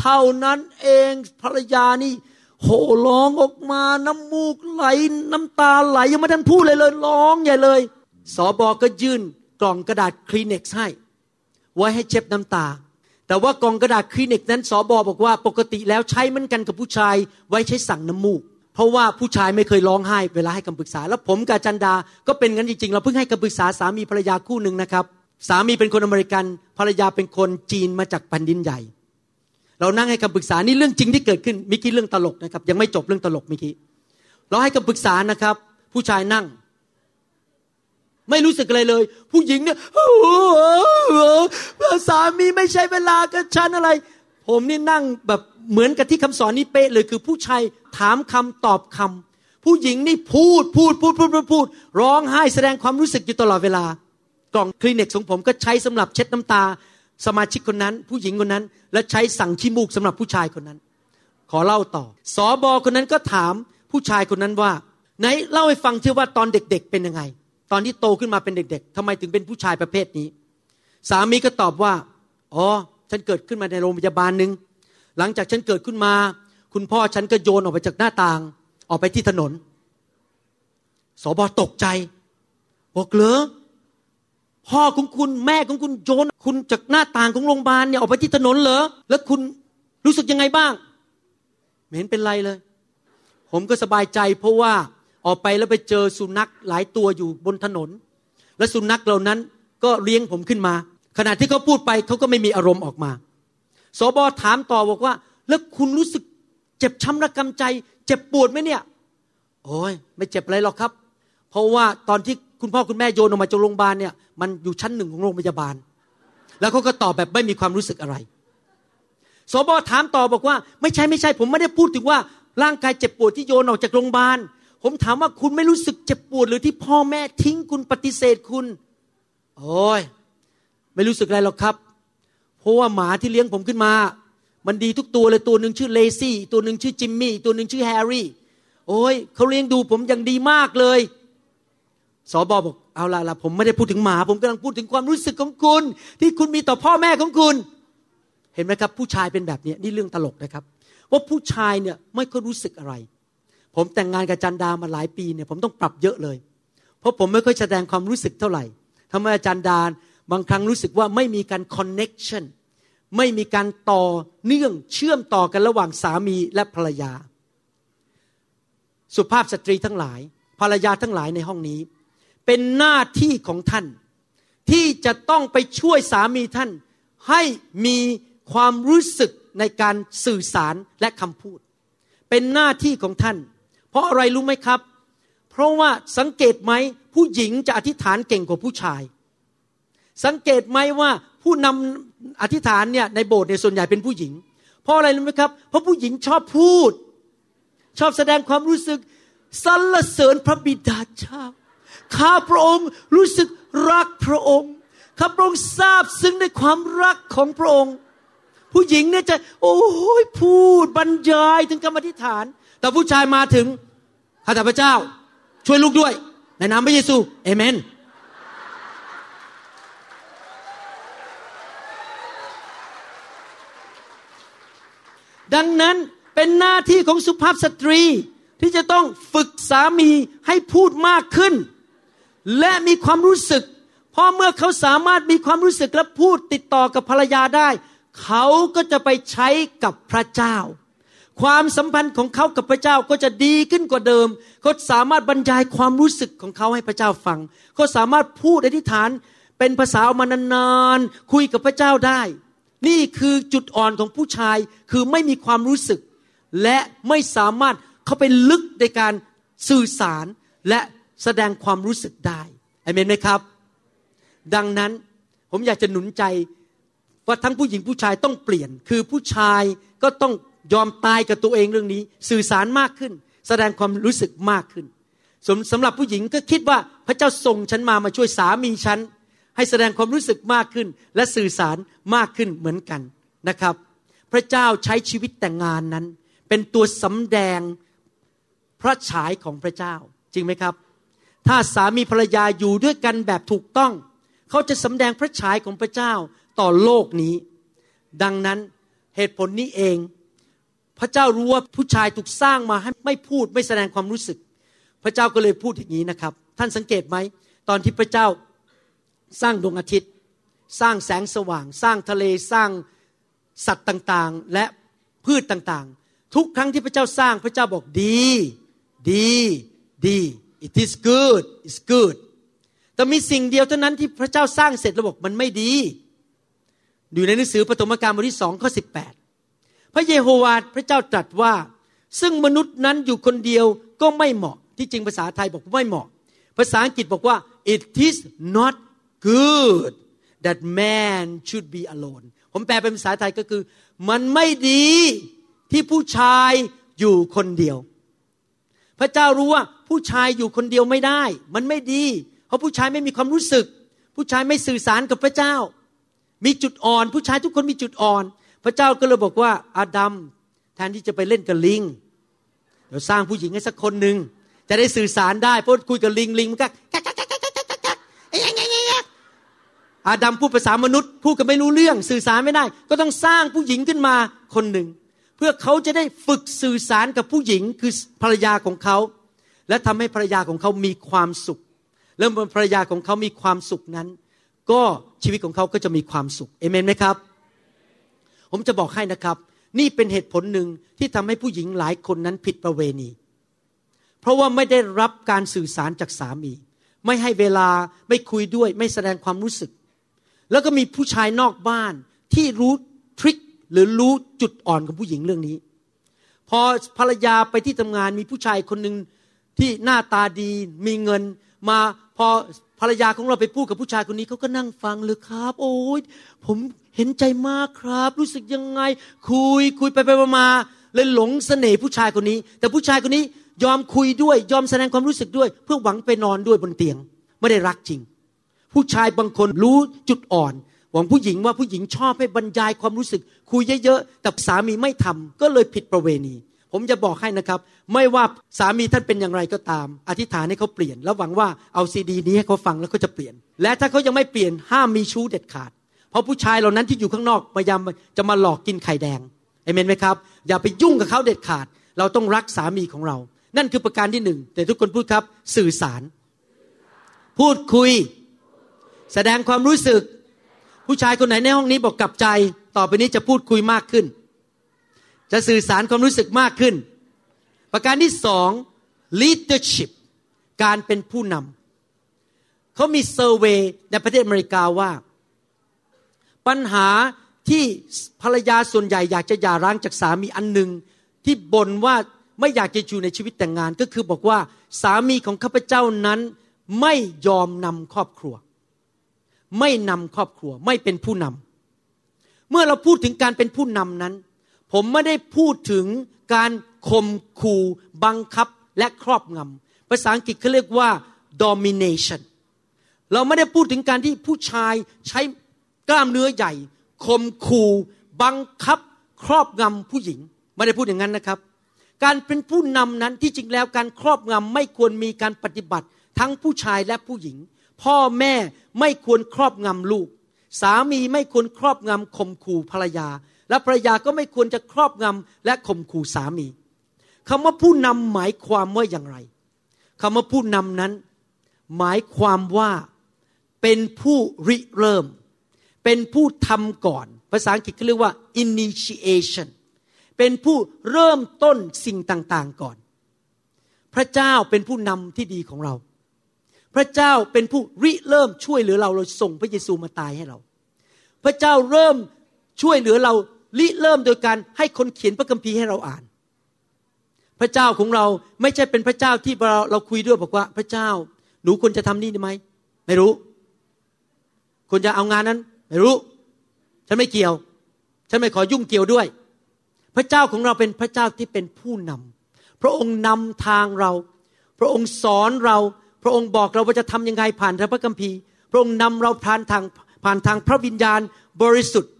Speaker 2: เท่านั้นเองภรรยานี่โห่ร้องออกมาน้ำมูกไหล น้ำตาไหลยังไม่ทันพูดเลยเลยร้องใหญ่เลยสอบอก็ยื่นกล่องกระดาษคลีเน็กซ์ให้ ไว้ให้เช็ดน้ำตา แต่ว่ากล่องกระดาษ Kleenex นั้นสอบอบอกว่าปกติแล้วใช้มันกันกับผู้ชายไว้ใช้สั่งน้ำมูก เพราะว่าผู้ชายไม่เคยร้องไห้เวลาให้คำปรึกษา แล้วผมกับจันดาก็เป็นงั้นจริงๆ เราเพิ่งให้คำปรึกษาสามีภรรยาคู่หนึ่งนะครับ สามีเป็นคนอเมริกันภรรยาเป็นคนจีนมาจากแผ่นดินใหญ่ เรานั่งให้คำปรึกษานี่เรื่องจริงที่เกิดขึ้นเมื่อกี้เรื่องตลกนะครับยังไม่จบเรื่องตลกเมื่อกี้เราให้คำปรึกษานะครับ ผู้ชายนั่ง ไม่รู้สึกอะไรเลย ผู้หญิงเนี่ยสามีไม่ใช่เวลากับฉันอะไร ผมนี่นั่งแบบเหมือนกับที่คำสอนนี้เป๊ะเลยคือผู้ชายถามคำตอบคำผู้หญิงนี่พูดพูดพูดพูดพูดพูด ร้องไห้แสดงความรู้สึกอยู่ตลอดเวลากล่องคลินิกของผมก็ใช้สำหรับเช็ดน้ำตา สมาชิกคนนั้น ผู้หญิงคนนั้น และใช้สั่งขี้มูกสำหรับผู้ชายคนนั้น ขอเล่าต่อสอบอคนนั้นก็ถามผู้ชายคนนั้นว่า ไหนเล่าให้ฟังเชื่อว่าตอนเด็กๆเป็นยังไง ตอนที่โตขึ้นมาเป็นเด็ก ๆทำไมถึงเป็นผู้ชายประเภทนี้ สามีก็ตอบว่า อ๋อ ฉันเกิดขึ้นมาในโรงพยาบาลหนึ่ง หลังจากฉันเกิดขึ้นมา คุณพ่อฉันก็โยนออกไปจากหน้าต่าง ออกไปที่ถนนสอบอตกใจบอกเหรอพ่อของคุณแม่ของคุณโยน คุณจากหน้าต่างของโรงพยาบาลเนี่ยออกไปที่ถนนเหรอ แล้วคุณรู้สึกยังไงบ้าง ไม่เห็นเป็นไรเลย ผมก็สบายใจเพราะว่า ออกไปแล้วไปเจอสุนัขหลายตัวอยู่บนถนน และสุนัขเหล่านั้นก็เลี้ยงผมขึ้นมา ขณะที่เขาพูดไปเขาก็ไม่มีอารมณ์ออกมาสบอถามต่อบอกว่า แล้วคุณรู้สึกเจ็บช้ำระกำใจ เจ็บปวดไหมเนี่ย โอ้ยไม่เจ็บอะไรหรอกครับ เพราะว่าตอนที่คุณพ่อคุณแม่โยนออกมาจากโรงพยาบาลเนี่ยมันอยู่ชั้นหนึ่งของโรงพยาบาล แล้วเขาก็ตอบแบบไม่มีความรู้สึกอะไรสบอถามต่อบอกว่า ไม่ใช่ไม่ใช่ ผมไม่ได้พูดถึงว่าร่างกายเจ็บปวดที่โยนออกจากโรงพยาบาล ผมถามว่าคุณไม่รู้สึกเจ็บปวดหรือที่พ่อแม่ทิ้งคุณปฏิเสธคุณ โอ้ยไม่รู้สึกอะไรหรอกครับ เพราะว่าหมาที่เลี้ยงผมขึ้นมา มันดีทุกตัวเลยตัวหนึ่งชื่อเลซี่ตัวหนึ่งชื่อจิมมี่ตัวหนึ่งชื่อแฮร์รี่โอ้ยเขาเลี้ยงดูผมอย่างดีมากเลยสอบอบอกเอาละละผมไม่ได้พูดถึงหมา ผมกำลังพูดถึงความรู้สึกของคุณ ที่คุณมีต่อพ่อแม่ของคุณ เห็นไหมครับ ผู้ชายเป็นแบบนี้นี่เรื่องตลกนะครับ ว่าผู้ชายเนี่ยไม่ค่อยรู้สึกอะไร ผมแต่งงานกับจันดามาหลายปีเนี่ยผมต้องปรับเยอะเลย เพราะผมไม่ค่อยแสดงความรู้สึกเท่าไหร่ทำไมอาจารย์ดาบางครั้งรู้สึกว่าไม่มีการคอนเน็กชันไม่มีการต่อเนื่องเชื่อมต่อกันระหว่างสามีและภรรยา สุภาพสตรีทั้งหลาย ภรรยาทั้งหลายในห้องนี้ เป็นหน้าที่ของท่าน ที่จะต้องไปช่วยสามีท่าน ให้มีความรู้สึกในการสื่อสารและคำพูด เป็นหน้าที่ของท่าน เพราะอะไรรู้ไหมครับ เพราะว่าสังเกตไหมผู้หญิงจะอธิษฐานเก่งกว่าผู้ชาย สังเกตไหมว่าผู้นำอธิษฐานเนี่ยในโบสถ์ในส่วนใหญ่เป็นผู้หญิง เพราะอะไรรู้ไหมครับ เพราะผู้หญิงชอบพูด ชอบแสดงความรู้สึกสรรเสริญพระบิดาเจ้าข้าพระองค์รู้สึกรักพระองค์ข้าพระองค์ทราบซึ้งในความรักของพระองค์ ผู้หญิงเนี่ยจะ โอ้ยพูดบรรยายถึงกรรมธิษฐาน แต่ผู้ชายมาถึงข้าแต่พระเจ้า ช่วยลูกด้วย ในนามพระเยซูเอเมนดังนั้นเป็นหน้าที่ของสุภาพสตรีที่จะต้องฝึกสามีให้พูดมากขึ้น และมีความรู้สึก เพอเมื่อเขาสามารถมีความรู้สึกและพูดติดต่อกับภรรยาได้ เขาก็จะไปใช้กับพระเจ้า ความสัมพันธ์ของเขากับพระเจ้าก็จะดีขึ้นกว่าเดิม เขาสามารถบรรยายความรู้สึกของเขาให้พระเจ้าฟัง เขาสามารถพูดอธิษฐานเป็นภาษามานานๆคุยกับพระเจ้าได้ นี่คือจุดอ่อนของผู้ชายคือไม่มีความรู้สึก และไม่สามารถเข้าไปลึกในการสื่อสารและแสดงความรู้สึกได้อเมนไหมครับ ดังนั้นผมอยากจะหนุนใจว่าทั้งผู้หญิงผู้ชายต้องเปลี่ยน คือผู้ชายก็ต้อง ยอมตายกับตัวเองเรื่องนี้ สื่อสารมากขึ้น แสดงความรู้สึกมากขึ้นสสำหรับผู้หญิงก็คิดว่าพระเจ้าส่งฉันมามาช่วยสามีฉันให้แสดงความรู้สึกมากขึ้น และสื่อสารมากขึ้นเหมือนกันนะครับ พระเจ้าใช้ชีวิตแต่งงานนั้น เป็นตัวสำแดงพระฉายของพระเจ้าจริงไหมครับ ถ้าสามีภรรยาอยู่ด้วยกันแบบถูกต้อง เขาจะสำแดงพระฉายของพระเจ้าต่อโลกนี้ ดังนั้นเหตุผลนี้เอง พระเจ้ารู้ว่าผู้ชายถูกสร้างมาให้ไม่พูดไม่แสดงความรู้สึก พระเจ้าก็เลยพูดอย่างนี้นะครับ ท่านสังเกตไหมตอนที่พระเจ้าสร้างดวงอาทิตย์ สร้างแสงสว่าง สร้างทะเลสร้างสัตว์ต่างๆ และพืชต่างๆ ทุกครั้งที่พระเจ้าสร้างพระเจ้าบอกดี ดีดี it is good it's good แต่มีสิ่งเดียวเท่านั้นที่พระเจ้าสร้างเสร็จระบบมันไม่ดี อยู่ในหนังสือปฐมกาลบทที่สองข้อสิบแปด พระเยโฮวาห์พระเจ้าตรัสว่า ซึ่งมนุษย์นั้นอยู่คนเดียวก็ไม่เหมาะ ที่จริงภาษาไทยบอกไม่เหมาะ ภาษาอังกฤษบอกว่า it is not good that man should be alone ผมแปลเป็นภาษาไทยก็คือ มันไม่ดีที่ผู้ชายอยู่คนเดียว พระเจ้ารู้ว่าผู้ชายอยู่คนเดียวไม่ได้ มันไม่ดี เพราะผู้ชายไม่มีความรู้สึก ผู้ชายไม่สื่อสารกับพระเจ้า มีจุดอ่อน ผู้ชายทุกคนมีจุดอ่อน พระเจ้าก็เลยบอกว่าอาดัมแทนที่จะไปเล่นกับลิงเดี๋ยวสร้างผู้หญิงให้สักคนหนึ่งจะได้สื่อสารได้เพราะคุยกับลิงลิงมันก็อาดัมพูดภาษามนุษย์พูดกันไม่รู้เรื่องสื่อสารไม่ได้ ก็ต้องสร้างผู้หญิงขึ้นมาคนหนึ่ง เพื่อเขาจะได้ฝึกสื่อสารกับผู้หญิงคือภรรยาของเขา และทำให้ภรรยาของเขามีความสุข แล้วเมื่อภรรยาของเขามีความสุขนั้น ก็ชีวิตของเขาก็จะมีความสุขเอเมนไหมครับ ผมจะบอกให้นะครับ นี่เป็นเหตุผลหนึ่งที่ทำให้ผู้หญิงหลายคนนั้นผิดประเวณี เพราะว่าไม่ได้รับการสื่อสารจากสามี ไม่ให้เวลาไม่คุยด้วย ไม่แสดงความรู้สึก แล้วก็มีผู้ชายนอกบ้านที่รู้ทริคหรือรู้จุดอ่อนของผู้หญิงเรื่องนี้ พอภรรยาไปที่ทำงานมีผู้ชายคนหนึ่งที่หน้าตาดีมีเงินมา พอภรรยาของเราไปพูดกับผู้ชายคนนี้เขาก็นั่งฟังเลยครับ โอ้ยผมเห็นใจมากครับ รู้สึกยังไง คุยคุยไปไปมาเลยหลงเสน่ห์ผู้ชายคนนี้ แต่ผู้ชายคนนี้ยอมคุยด้วยยอมแสดงความรู้สึกด้วย เพื่อหวังไปนอนด้วยบนเตียง ไม่ได้รักจริง ผู้ชายบางคนรู้จุดอ่อน หวังผู้หญิงว่าผู้หญิงชอบให้บรรยายความรู้สึก คุยเยอะๆแต่สามีไม่ทำก็เลยผิดประเวณี ผมจะบอกให้นะครับ ไม่ว่าสามีท่านเป็นอย่างไรก็ตาม อธิษฐานให้เขาเปลี่ยน แล้วหวังว่าเอาซีดี นี้ให้เขาฟังแล้วเขาจะเปลี่ยน และถ้าเขายังไม่เปลี่ยนห้ามมีชู้เด็ดขาด เพราะผู้ชายเหล่านั้นที่อยู่ข้างนอกพยายามจะมาหลอกกินไข่แดงเอเมนไหมครับ อย่าไปยุ่งกับเขาเด็ดขาด เราต้องรักสามีของเรา นั่นคือประการที่หนึ่งแต่ทุกคนพูดครับ สื่อสาร พูดคุย แสดงความรู้สึก ผู้ชายคนไหนในห้องนี้บอกกลับใจ ต่อไปนี้จะพูดคุยมากขึ้น จะสื่อสารความรู้สึกมากขึ้น ประการที่สอง leadership การเป็นผู้นำเขามีเซอร์เวยในประเทศอเมริกาว่า ปัญหาที่ภรรยาส่วนใหญ่อยากจะหย่าร้างจากสามีอันหนึ่งที่บ่นว่าไม่อยากจะอยู่ในชีวิตแต่งงาน ก็คือบอกว่าสามีของข้าพเจ้านั้นไม่ยอมนำครอบครัว ไม่นำครอบครัวไม่เป็นผู้นำเมื่อเราพูดถึงการเป็นผู้นำนั้น ผมไม่ได้พูดถึงการข่มขู่บังคับและครอบงำภาษาอังกฤษเขาเรียกว่า domination เราไม่ได้พูดถึงการที่ผู้ชายใช้กล้ามเนื้อใหญ่ข่มขู่บังคับครอบงำผู้หญิง ไม่ได้พูดอย่างนั้นนะครับ การเป็นผู้นำนั้นที่จริงแล้วการครอบงำไม่ควรมีการปฏิบัติทั้งผู้ชายและผู้หญิง พ่อแม่ไม่ควรครอบงำลูก สามีไม่ควรครอบงำข่มขู่ภรรยา และภรรยาก็ไม่ควรจะครอบงำและข่มขู่สามีคำว่าผู้นำหมายความว่าอย่างไรคำว่าผู้นำนั้น หมายความว่าเป็นผู้ริเริ่ม เป็นผู้ทำก่อน ภาษาอังกฤษเขาเรียกว่า initiation เป็นผู้เริ่มต้นสิ่งต่างๆก่อน พระเจ้าเป็นผู้นำที่ดีของเรา พระเจ้าเป็นผู้ริเริ่มช่วยเหลือเราเราส่งพระเยซูมาตายให้เรา พระเจ้าเริ่มช่วยเหลือเรา ริเริ่มโดยการให้คนเขียนพระคัมภีร์ให้เราอ่าน พระเจ้าของเราไม่ใช่เป็นพระเจ้าที่เราเราคุยด้วยบอกว่าพระเจ้า หนูควรจะทำนี่ได้ไหมไม่รู้ควรจะเอางานนั้น ไม่รู้ ฉันไม่เกี่ยว ฉันไม่ขอยุ่งเกี่ยวด้วย พระเจ้าของเราเป็นพระเจ้าที่เป็นผู้นำพระองค์นำทางเรา พระองค์สอนเรา พระองค์บอกเราว่าจะทำยังไงผ่านทางพระคัมภีร์ พระองค์นำเราผ่านทางผ่านทางพระวิญญาณบริสุทธิ์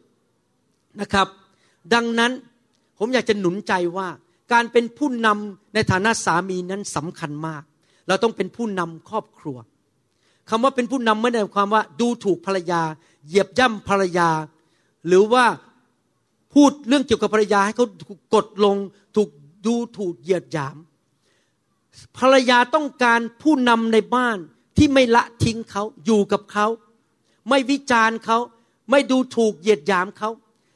Speaker 2: นะครับ ดังนั้นผมอยากจะหนุนใจว่าการเป็นผู้นำในฐานะสามีนั้นสำคัญมาก เราต้องเป็นผู้นำครอบครัวคำว่าเป็นผู้นำไม่ได้หมายความว่าดูถูกภรรยา เหยียบย่ำภรรยา หรือว่าพูดเรื่องเกี่ยวกับภรรยาให้เขากดลง ถูกดูถูกเหยียดหยาม ภรรยาต้องการผู้นำในบ้านที่ไม่ละทิ้งเขาอยู่กับเขา ไม่วิจารณ์เขา ไม่ดูถูกเหยียดหยามเขา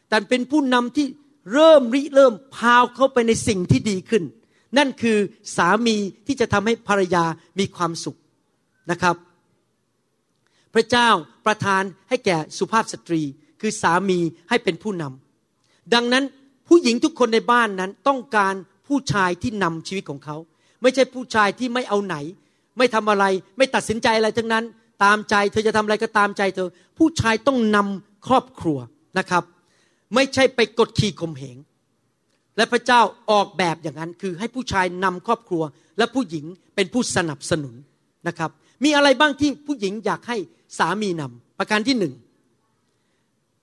Speaker 2: แต่เป็นผู้นำที่เริ่มริเริ่มพาเขาไปในสิ่งที่ดีขึ้น นั่นคือสามีที่จะทำให้ภรรยามีความสุขนะครับ พระเจ้าประทานให้แก่สุภาพสตรี คือสามีให้เป็นผู้นำดังนั้นผู้หญิงทุกคนในบ้านนั้นต้องการผู้ชายที่นำชีวิตของเขา ไม่ใช่ผู้ชายที่ไม่เอาไหน ไม่ทำอะไรไม่ตัดสินใจอะไรทั้งนั้น ตามใจเธอจะทำอะไรก็ตามใจเธอ ผู้ชายต้องนำครอบครัวนะครับ ไม่ใช่ไปกดขี่ข่มเหง และพระเจ้าออกแบบอย่างนั้นคือให้ผู้ชายนำครอบครัว และผู้หญิงเป็นผู้สนับสนุนนะครับ มีอะไรบ้างที่ผู้หญิงอยากให้สามีนำประการที่หนึ่ง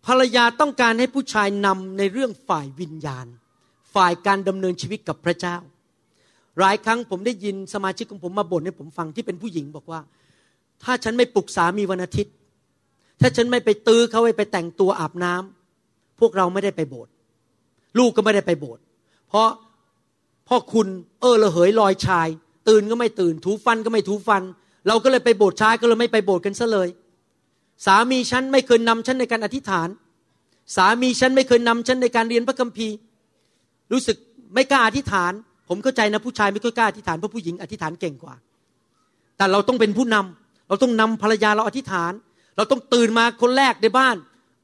Speaker 2: ภรรยาต้องการให้ผู้ชายนำในเรื่องฝ่ายวิญญาณ ฝ่ายการดำเนินชีวิตกับพระเจ้า หลายครั้งผมได้ยินสมาชิกของผมมาบ่นให้ผมฟังที่เป็นผู้หญิงบอกว่า ถ้าฉันไม่ปลุกสามีวันอาทิตย์ ถ้าฉันไม่ไปตื้อเขาไปไปแต่งตัวอาบน้ำพ วกเราไม่ได้ไปโบสถ์ลูกก็ไม่ได้ไปโบสถ์เพราะพ่อคุณเออระเหยลอยชาย ตื่นก็ไม่ตื่น ถูฟันก็ไม่ถูฟัน เราก็เลยไปโบสถ์ช้าก็เลยไม่ไปโบสถ์กันซะเลย สามีฉันไม่เคยนำฉันในการอธิษฐาน สามีฉันไม่เคยนำฉันในการเรียนพระคัมภีร์ รู้สึกไม่กล้าอธิษฐาน ผมเข้าใจนะผู้ชายไม่ค่อยกล้าอธิษฐานเพราะผู้หญิงอธิษฐานเก่งกว่า แต่เราต้องเป็นผู้นำเราต้องนำภรรยาเราอธิษฐาน เราต้องตื่นมาคนแรกในบ้าน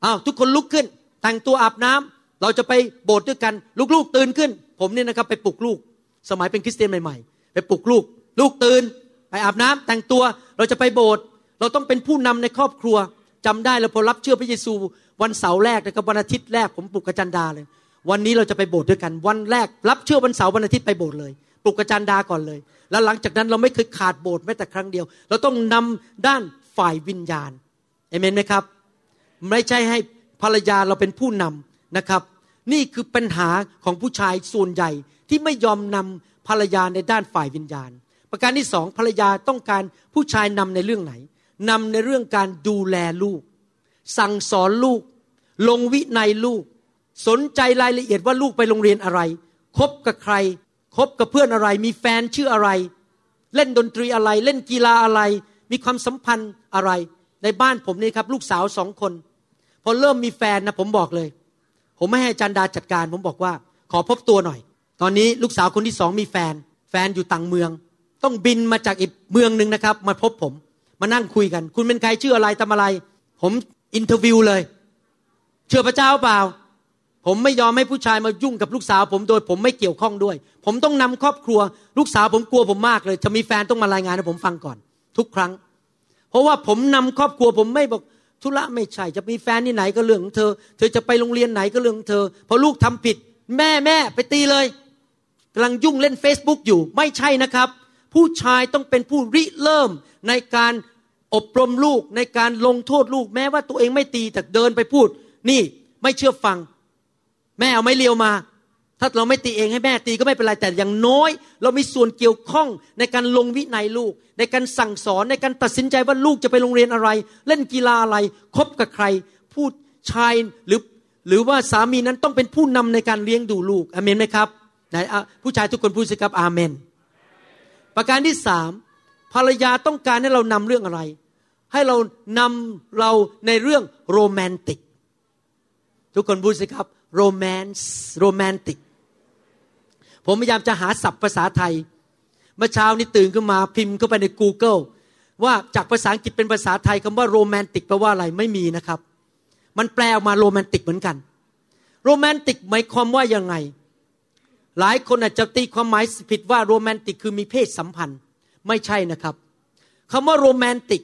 Speaker 2: อ้าวทุกคนลุกขึ้น แต่งตัวอาบน้ำเราจะไปโบสถ์ด้วยกัน ลูกๆตื่นขึ้น ผมเนี่ยนะครับไปปลุกลูก สมัยเป็นคริสเตียนใหม่ๆ ไปปลุกลูก ลูกตื่น ไปอาบน้ำแต่งตัวเราจะไปโบสถ์เราต้องเป็นผู้นำในครอบครัวจำได้แล้วพอรับเชื่อพระเยซู วันเสาร์แรกนะครับวันอาทิตย์แรกผมปลุกกระจันดาเลย วันนี้เราจะไปโบสถ์ด้วยกัน วันแรก รับเชื่อวันเสาร์วันอาทิตย์ไปโบสถ์เลยปลุกกระจันดาก่อนเลย แล้วหลังจากนั้นเราไม่เคยขาดโบสถ์แม้แต่ครั้งเดียว เราต้องนำด้านฝ่ายวิญญาณเอเมนไหมครับ ไม่ใช่ให้ ภรรยาเราเป็นผู้นำนะครับ นี่คือปัญหาของผู้ชายส่วนใหญ่ที่ไม่ยอมนำภรรยาในด้านฝ่ายวิญญาณ ประการที่สองภรรยาต้องการผู้ชายนำในเรื่องไหนนำในเรื่องการดูแลลูก สั่งสอนลูก ลงวินัยลูก สนใจรายละเอียดว่าลูกไปโรงเรียนอะไรคบกับใครคบกับเพื่อนอะไร มีแฟนชื่ออะไร เล่นดนตรีอะไร เล่นกีฬาอะไร มีความสัมพันธ์อะไร ในบ้านผมนี่ครับ ลูกสาวสองคน พอเริ่มมีแฟนนะผมบอกเลย ผมไม่ให้จันดาจัดการ ผมบอกว่า ขอพบตัวหน่อย ตอนนี้ลูกสาวคนที่สองมีแฟน แฟนอยู่ต่างเมือง ต้องบินมาจากอีกเมืองหนึ่งนะครับ มาพบผม มานั่งคุยกัน คุณเป็นใครชื่ออะไรทำอะไร ผมอินเทอร์วิวเลย เชื่อพระเจ้าเปล่า ผมไม่ยอมให้ผู้ชายมายุ่งกับลูกสาวผมโดยผมไม่เกี่ยวข้องด้วย ผมต้องนำครอบครัว ลูกสาวผมกลัวผมมากเลย จะมีแฟนต้องมารายงานให้ผมฟังก่อน ทุกครั้ง เพราะว่าผมนำครอบครัวผมไม่บอก ธุระไม่ใช่ จะมีแฟนที่ไหนก็เรื่องของเธอ เธอจะไปโรงเรียนไหนก็เรื่องของเธอพอลูกทำผิด แม่แม่ไปตีเลยกำลังยุ่งเล่น Facebook อยู่ไม่ใช่นะครับ ผู้ชายต้องเป็นผู้ริเริ่มในการอบรมลูกในการลงโทษลูกแม้ว่าตัวเองไม่ตีแต่เดินไปพูด นี่ไม่เชื่อฟัง แม่เอาไม่เลียวมา ถ้าเราไม่ตีเองให้แม่ตีก็ไม่เป็นไรแต่อย่างน้อย เรามีส่วนเกี่ยวข้องในการลงวินัยลูก ในการสั่งสอนในการตัดสินใจว่าลูกจะไปโรงเรียนอะไร เล่นกีฬาอะไรคบกับใครผู้ชายหรือหรือว่าสามีนั้นต้องเป็นผู้นำในการเลี้ยงดูลูกอเมนไหมครับไหนผู้ชายทุกคนพูดสิครับอาเมน ประการที่สามภรรยาต้องการให้เรานำเรื่องอะไร ให้เรานำเราในเรื่องโรแมนติก ทุกคนพูดสิครับโรแมนต์โรแมนติก ผมพยายามจะหาศัพท์ภาษาไทย เมื่อเช้านี้ตื่นขึ้นมาพิมพ์เข้าไปใน Google ว่าจากภาษาอังกฤษเป็นภาษาไทยคำว่าโรแมนติกแปลว่าอะไรไม่มีนะครับ มันแปลออกมาโรแมนติกเหมือนกัน โรแมนติกหมายความว่ายังไง หลายคนอาจจะตีความหมายผิดว่าโรแมนติกคือมีเพศสัมพันธ์ไม่ใช่นะครับคำว่าโรแมนติก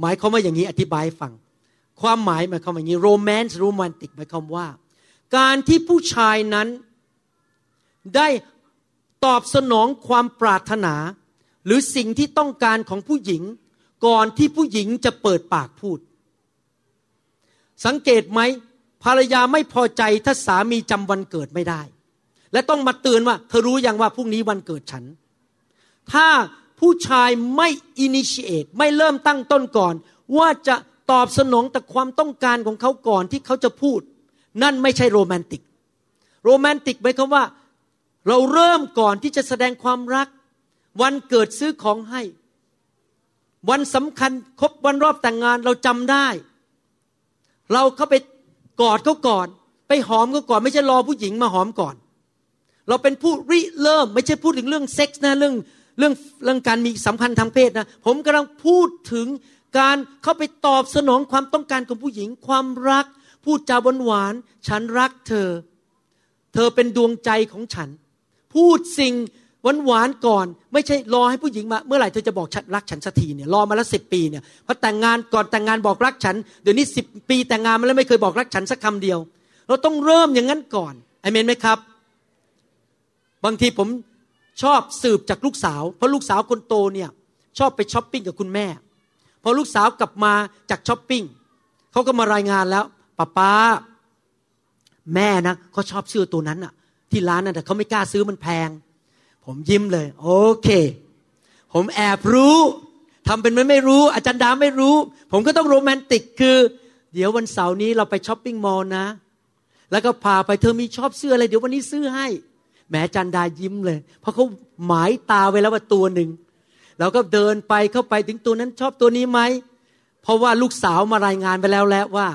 Speaker 2: หมายความว่าอย่างนี้อธิบายฟัง ความหมายหมายความว่าอย่างนี้โรแมนต์โรแมนติกหมายความว่า การที่ผู้ชายนั้น ได้ตอบสนองความปรารถนา หรือสิ่งที่ต้องการของผู้หญิง ก่อนที่ผู้หญิงจะเปิดปากพูด สังเกตไหมภรรยาไม่พอใจถ้าสามีจำวันเกิดไม่ได้ และต้องมาเตือนว่า เธอรู้ยังว่าพรุ่งนี้วันเกิดฉัน ถ้าผู้ชายไม่อินิชิเอตไม่เริ่มตั้งต้นก่อน ว่าจะตอบสนองแต่ความต้องการของเขาก่อนที่เขาจะพูด นั่นไม่ใช่โรแมนติก โรแมนติกหมายความว่า เราเริ่มก่อนที่จะแสดงความรัก วันเกิดซื้อของให้ วันสำคัญครบวันรอบแต่งงานเราจำได้ เราเข้าไปกอดเขาก่อน ไปหอมเขาก่อน ไม่ใช่รอผู้หญิงมาหอมก่อน เราเป็นผู้ริเริ่ม ไม่ใช่พูดถึงเรื่องเซ็กส์นะเรื่องเรื่องเรื่องการมีสัมพันธ์ทางเพศนะ ผมกำลังพูดถึงการเข้าไปตอบสนองความต้องการของผู้หญิง ความรัก พูดจาหวานหวาน ฉันรักเธอ เธอเป็นดวงใจของฉัน พูดสิ่งนหวานก่อน ไม่ใช่รอให้ผู้หญิงมา เมื่อไหร่เธอจะบอกฉันรักฉันสักทีเนี่ยรอมาแล้วสิบปีเนี่ยพอแต่งงานก่อนแต่งงานบอกรักฉันเดี๋ยวนี้สิบปีแต่งงานมาแล้วไม่เคยบอกรักฉันสักคำเดียว เราต้องเริ่มอย่างนั้นก่อนเอเมนไหมครับ บางทีผมชอบสืบจากลูกสาว เพราะลูกสาวคนโตเนี่ยชอบไปช้อปปิ้งกับคุณแม่พอลูกสาวกลับมาจากช้อปปิ้งเขาก็มารายงานแล้วป่าป๊าแม่นะเขาชอบเสื้อตัวนั้นอะ ที่ร้านน่ะแต่เขาไม่กล้าซื้อมันแพง ผมยิ้มเลย โอเค ผมแอบรู้ทำเป็นไม่ไม่รู้ อาจารย์ดาไม่รู้ ผมก็ต้องโรแมนติกคือ เดี๋ยววันเสาร์นี้เราไปช้อปปิ้งมอลล์นะ แล้วก็พาไปเธอมีชอบเสื้ออะไร เดี๋ยววันนี้ซื้อให้แม้จันดายิ้มเลย เพราะเขาหมายตาไว้แล้วว่าตัวหนึ่งเราก็เดินไปเข้าไปถึงตัวนั้นชอบตัวนี้ไหมเพราะว่าลูกสาวมารายงานไปแล้วแล้วว่า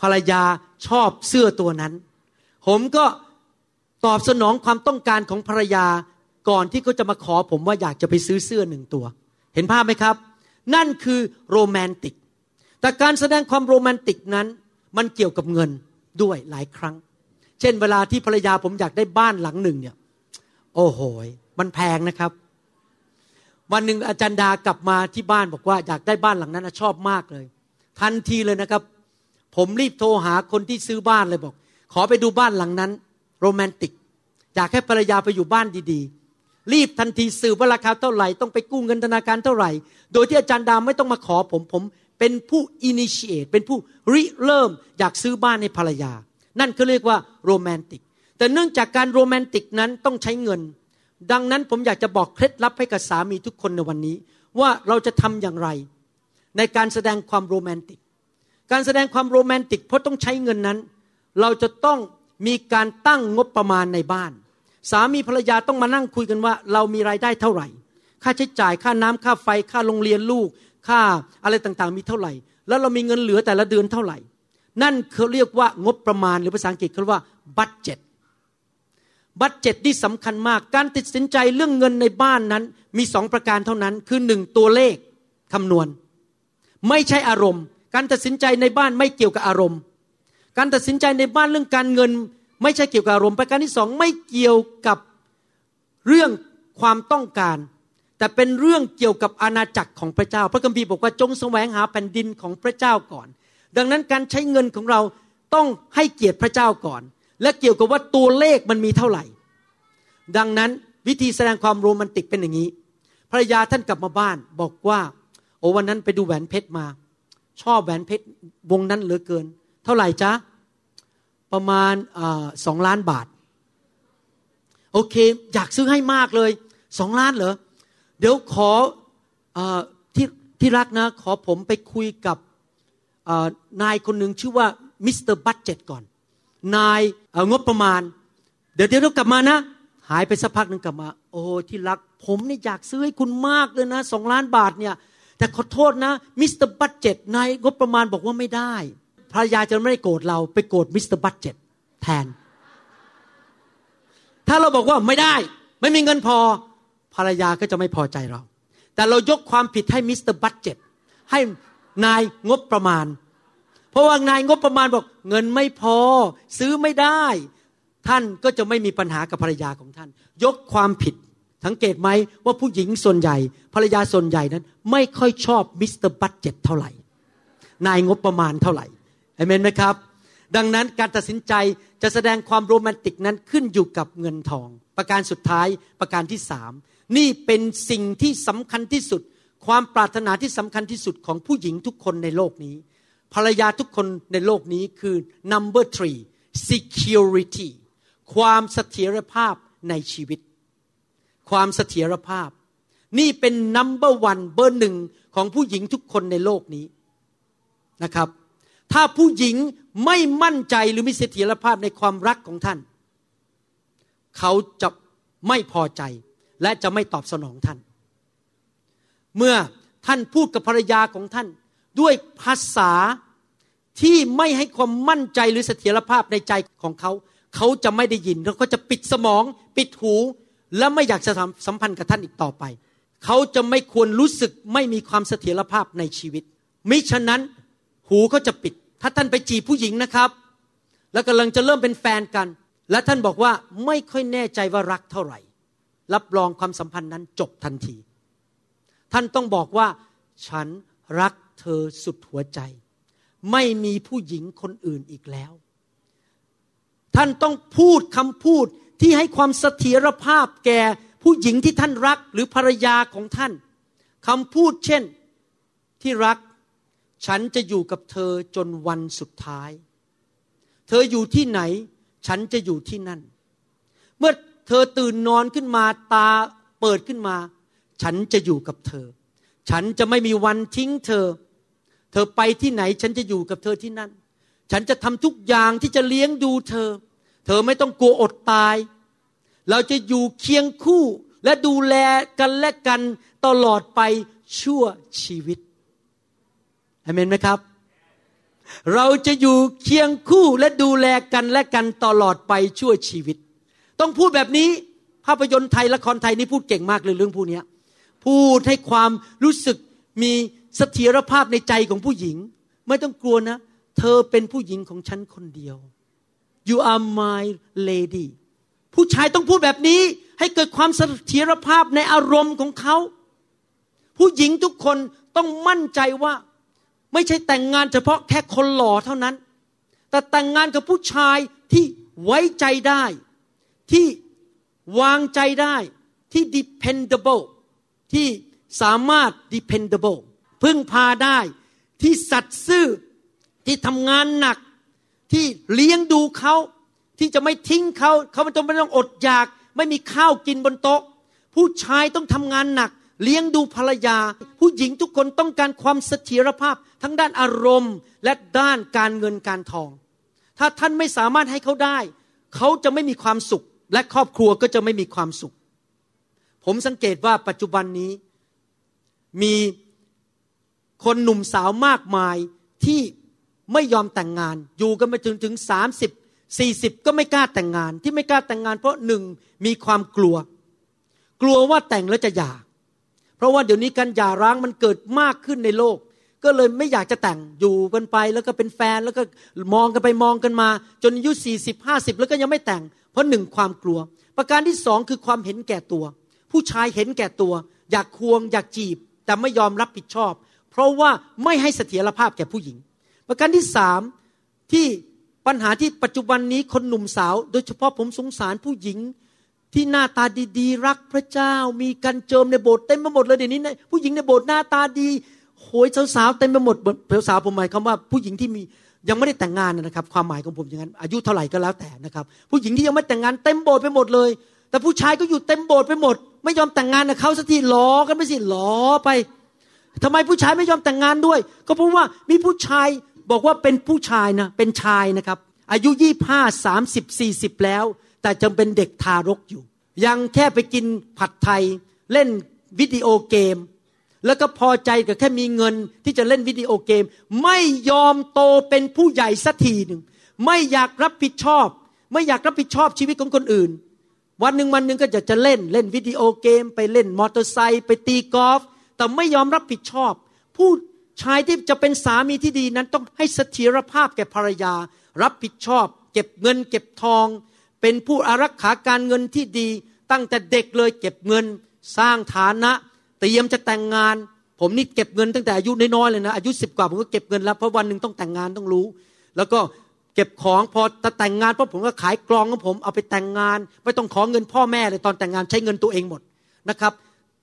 Speaker 2: ภรรยาชอบเสื้อตัวนั้น ผมก็ ตอบสนองความต้องการของภรรยาก่อนที่เขาจะมาขอผมว่าอยากจะไปซื้อเสื้อหนึ่งตัว เห็นภาพไหมครับ นั่นคือโรแมนติก แต่การแสดงความโรแมนติกนั้น มันเกี่ยวกับเงินด้วยหลายครั้ง เช่น เวลาที่ภรรยาผมอยากได้บ้านหลังหนึ่งเนี่ย โอ้โหมันแพงนะครับ วันหนึ่งอาจารย์ดากลับมาที่บ้านบอกว่าอยากได้บ้านหลังนั้นชอบมากเลย ทันทีเลยนะครับ ผมรีบโทรหาคนที่ซื้อบ้านเลยบอก ขอไปดูบ้านหลังนั้น โรแมนติก อยากให้ภรรยาไปอยู่บ้านดีๆ รีบทันทีสืบว่าราคาเท่าไหร่ ต้องไปกู้เงินธนาคารเท่าไหร่ โดยที่อาจารย์ดาไม่ต้องมาขอผม ผมเป็นผู้อินิเอตเป็นผู้ริเริ่มอยากซื้อบ้านให้ภรรยา นั่นเขาเรียกว่าโรแมนติก แต่เนื่องจากการโรแมนติกนั้นต้องใช้เงิน ดังนั้นผมอยากจะบอกเคล็ดลับให้กับสามีทุกคนในวันนี้ ว่าเราจะทำอย่างไร ในการแสดงความโรแมนติก การแสดงความโรแมนติกเพราะต้องใช้เงินนั้น เราจะต้อง มีการตั้งงบประมาณในบ้าน สามีภรรยาต้องมานั่งคุยกันว่า เรามีรายได้เท่าไหร่ ค่าใช้จ่ายค่าน้ำค่าไฟค่าโรงเรียนลูก ค่าอะไรต่างๆ มีเท่าไหร่ แล้วเรามีเงินเหลือแต่ละเดือนเท่าไหร่ นั่นเขาเรียกว่างบประมาณหรือภาษาอังกฤษเขาเรียกว่าbudget budget ที่สำคัญมาก การตัดสินใจเรื่องเงินในบ้านนั้น มีสองประการเท่านั้น คือหนึ่งตัวเลขคำนวณ ไม่ใช่อารมณ์ การตัดสินใจในบ้านไม่เกี่ยวกับอารมณ์ การตัดสินใจในบ้านเรื่องการเงิน ไม่ใช่เกี่ยวกับอารมณ์ประการที่สองไม่เกี่ยวกับเรื่องความต้องการ แต่เป็นเรื่องเกี่ยวกับอาณาจักรของพระเจ้า พระคัมภีร์บอกว่าจงแสวงหาแผ่นดินของพระเจ้าก่อน ดังนั้นการใช้เงินของเราต้องให้เกียรติพระเจ้าก่อน และเกี่ยวกับว่าตัวเลขมันมีเท่าไหร่ ดังนั้นวิธีแสดงความโรแมนติกเป็นอย่างนี้ภรรยาท่านกลับมาบ้านบอกว่า โอ้วันนั้นไปดูแหวนเพชรมา ชอบแหวนเพชรวงนั้นเหลือเกิน เท่าไหร่จ๊ะ ประมาณสองล้านบาท โอเค อยากซื้อให้มากเลยสองล้านเหรอ เดี๋ยวขออที่ที่รักนะ ขอผมไปคุยกับนายคนหนึ่งชื่อว่า Mister Budget ก่อน นายงบประมาณ เดี๋ยวเดี๋ยวเรากลับมานะ หายไปสักพักหนึ่งกลับมา โอ้ที่รัก ผมนี่อยากซื้อให้คุณมากเลยนะสองล้านบาทเนี่ย แต่ขอโทษนะ Mister Budget นายงบประมาณบอกว่าไม่ได้ ภรรยาจะไม่ได้โกรธเราไปโกรธ Mister Budget แทน ถ้าเราบอกว่าไม่ได้ ไม่มีเงินพอ ภรรยาก็จะไม่พอใจเรา แต่เรายกความผิดให้ Mister Budget ให้นายงบประมาณ เพราะว่านายงบประมาณบอกเงินไม่พอ ซื้อไม่ได้ ท่านก็จะไม่มีปัญหากับภรรยาของท่าน ยกความผิดสังเกตไหมว่าผู้หญิงส่วนใหญ่ ภรรยาส่วนใหญ่นั้น ไม่ค่อยชอบ Mister Budget เท่าไหร่ นายงบประมาณเท่าไหร่ เอเมนไหมครับ ดังนั้นการตัดสินใจจะแสดงความโรแมนติกนั้นขึ้นอยู่กับเงินทอง ประการสุดท้ายประการที่สามนี่เป็นสิ่งที่สำคัญที่สุด ความปรารถนาที่สำคัญที่สุดของผู้หญิงทุกคนในโลกนี้ ภรรยาทุกคนในโลกนี้คือ number three security ความเสถียรภาพในชีวิต ความเสถียรภาพ นี่เป็น number one เบอร์หนึ่งของผู้หญิงทุกคนในโลกนี้นะครับ ถ้าผู้หญิงไม่มั่นใจหรือมีเสถียรภาพในความรักของท่าน เขาจะไม่พอใจและจะไม่ตอบสนองท่าน เมื่อท่านพูดกับภรรยาของท่าน ด้วยภาษาที่ไม่ให้ความมั่นใจหรือเสถียรภาพในใจของเขา เขาจะไม่ได้ยินแล้วก็จะปิดสมอง ปิดหู และไม่อยากจะทำสัมพันธ์กับท่านอีกต่อไป เขาจะไม่ควรรู้สึกไม่มีความเสถียรภาพในชีวิต มิฉะนั้น หูเขาจะปิด ถ้าท่านไปจีบผู้หญิงนะครับ แล้วกำลังจะเริ่มเป็นแฟนกัน และท่านบอกว่าไม่ค่อยแน่ใจว่ารักเท่าไหร่ รับรองความสัมพันธ์นั้นจบทันที ท่านต้องบอกว่า ฉันรักเธอสุดหัวใจ ไม่มีผู้หญิงคนอื่นอีกแล้ว ท่านต้องพูดคำพูดที่ให้ความเสถียรภาพแก่ผู้หญิงที่ท่านรักหรือภรรยาของท่านคำพูดเช่นที่รัก ฉันจะอยู่กับเธอจนวันสุดท้าย เธออยู่ที่ไหน ฉันจะอยู่ที่นั่น เมื่อเธอตื่นนอนขึ้นมาตาเปิดขึ้นมา ฉันจะอยู่กับเธอ ฉันจะไม่มีวันทิ้งเธอ เธอไปที่ไหน ฉันจะอยู่กับเธอที่นั่น ฉันจะทำทุกอย่างที่จะเลี้ยงดูเธอ เธอไม่ต้องกลัวอดตาย เราจะอยู่เคียงคู่และดูแลกันและกันตลอดไปชั่วชีวิต อเมนไหมครับ เราจะอยู่เคียงคู่และดูแลกันและกันตลอดไปชั่วชีวิต ต้องพูดแบบนี้ภาพยนตร์ไทยละครไทยนี่พูดเก่งมากเลยเรื่องพวกนี้พูดให้ความรู้สึกมีเสถียรภาพในใจของผู้หญิง ไม่ต้องกลัวนะ เธอเป็นผู้หญิงของฉันคนเดียว you are my lady ผู้ชายต้องพูดแบบนี้ให้เกิดความเสถียรภาพในอารมณ์ของเขา ผู้หญิงทุกคนต้องมั่นใจว่า ไม่ใช่แต่งงานเฉพาะแค่คนหล่อเท่านั้น แต่แต่งงานกับผู้ชายที่ไว้ใจได้ ที่วางใจได้ที่ dependable ที่สามารถ dependable พึ่งพาได้ที่สัตย์ซื่อที่ทำงานหนัก ที่เลี้ยงดูเขาที่จะไม่ทิ้งเขาเขาไม่ต้องไม่ต้องอดอยาก ไม่มีข้าวกินบนโต๊ะ ผู้ชายต้องทำงานหนัก เลี้ยงดูภรรยา ผู้หญิงทุกคนต้องการความเสถียรภาพ ทั้งด้านอารมณ์ และด้านการเงินการทอง ถ้าท่านไม่สามารถให้เขาได้ เขาจะไม่มีความสุข และครอบครัวก็จะไม่มีความสุข ผมสังเกตว่าปัจจุบันนี้ มีคนหนุ่มสาวมากมายที่ไม่ยอมแต่งงาน อยู่กันไปถึงถึงสามสิบสี่สิบก็ไม่กล้าแต่งงาน ที่ไม่กล้าแต่งงาน เพราะหนึ่งมีความกลัว กลัวว่าแต่งแล้วจะหย่า เพราะว่าเดี๋ยวนี้การหย่าร้างมันเกิดมากขึ้นในโลก ก็เลยไม่อยากจะแต่งอยู่กันไป แล้วก็เป็นแฟนแล้วก็มองกันไปมองกันมา จนอายุสี่สิบห้าสิบแล้วก็ยังไม่แต่ง เพราะหนึ่งความกลัว ประการที่สองคือความเห็นแก่ตัว ผู้ชายเห็นแก่ตัว อยากควง อยากจีบ แต่ไม่ยอมรับผิดชอบ เพราะว่าไม่ให้เสถียรภาพแก่ผู้หญิง ประการที่สามที่ปัญหาที่ปัจจุบันนี้คนหนุ่มสาว โดยเฉพาะผมสงสารผู้หญิง ที่หน้าตาดีๆ รักพระเจ้า มีการเจิมในโบสถ์เต็มไปหมดเลยเดี๋ยวนี้ผู้หญิงในโบสถ์หน้าตาดีโหยสาวๆเต็มไปหมดสาวผมหมายความว่าผู้หญิงที่มียังไม่ได้แต่งงานนะครับ ความหมายของผมอย่างนั้น อายุเท่าไหร่ก็แล้วแต่นะครับ ผู้หญิงที่ยังไม่แต่งงานเต็มโบสถ์ไปหมดเลย แต่ผู้ชายก็อยู่เต็มโบสถ์ไปหมด ไม่ยอมแต่งงานกับเขาสักทีล้อกันไปสิล้อไปทำไมผู้ชายไม่ยอมแต่งงานด้วย ก็เพราะว่ามีผู้ชายบอกว่าเป็นผู้ชายนะเป็นชายนะครับ อายุยี่ห้าสามสิบสี่สิบแล้ว แต่จำเป็นเด็กทารกอยู่ ยังแค่ไปกินผัดไทย เล่นวิดีโอเกม แล้วก็พอใจกับแค่มีเงินที่จะเล่นวิดีโอเกม ไม่ยอมโตเป็นผู้ใหญ่สักทีหนึ่งไม่อยากรับผิดชอบ ไม่อยากรับผิดชอบชีวิตของคนอื่น วันหนึ่งวันหนึ่งก็จะจะเล่นเล่นวิดีโอเกม ไปเล่นมอเตอร์ไซค์ไปตีกอล์ฟแต่ไม่ยอมรับผิดชอบ ผู้ชายที่จะเป็นสามีที่ดีนั้นต้องให้เสถียรภาพแก่ภรรยา รับผิดชอบ เก็บเงินเก็บทอง เป็นผู้อารักขาการเงินที่ดี ตั้งแต่เด็กเลยเก็บเงิน สร้างฐานะ เตรียมจะแต่งงาน ผมนี่เก็บเงินตั้งแต่อายุน้อยๆเลยนะอายุสิบกว่าผมก็เก็บเงินแล้วเพราะวันหนึ่งต้องแต่งงานต้องรู้ แล้วก็เก็บของพอจะแต่งงานเพราะผมก็ขายกลองของผมเอาไปแต่งงาน ไม่ต้องขอเงินพ่อแม่เลยตอนแต่งงานใช้เงินตัวเองหมดนะครับ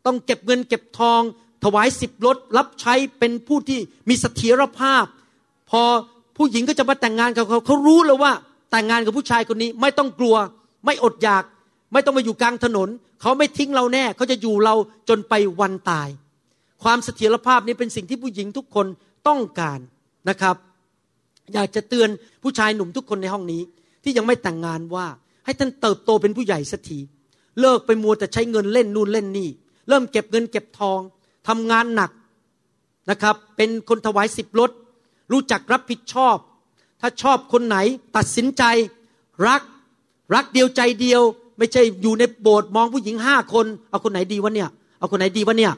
Speaker 2: ต้องเก็บเงินเก็บทอง ถวายสิบรถรับใช้เป็นผู้ที่มีเสถียรภาพ พอผู้หญิงก็จะมาแต่งงานกับเขาเขารู้เลยว่า แต่งงานกับผู้ชายคนนี้ไม่ต้องกลัว ไม่อดอยาก ไม่ต้องมาอยู่กลางถนน เขาไม่ทิ้งเราแน่ เขาจะอยู่เราจนไปวันตาย ความเสถียรภาพนี้เป็นสิ่งที่ผู้หญิงทุกคนต้องการนะครับ อยากจะเตือนผู้ชายหนุ่มทุกคนในห้องนี้ ที่ยังไม่แต่งงานว่า ให้ท่านเติบโตเป็นผู้ใหญ่สักทีเลิกไปมัวแต่ใช้เงินเล่นนู่นเล่นนี่ เริ่มเก็บเงินเก็บทองทำงานหนักนะครับ เป็นคนถวายสิบรถรู้จักรับผิดชอบ ถ้าชอบคนไหนตัดสินใจรักรักเดียวใจเดียว ไม่ใช่อยู่ในโบสถ์มองผู้หญิงห้าคนเอาคนไหนดีวะเนี่ย เอาคนไหนดีวะเนี่ย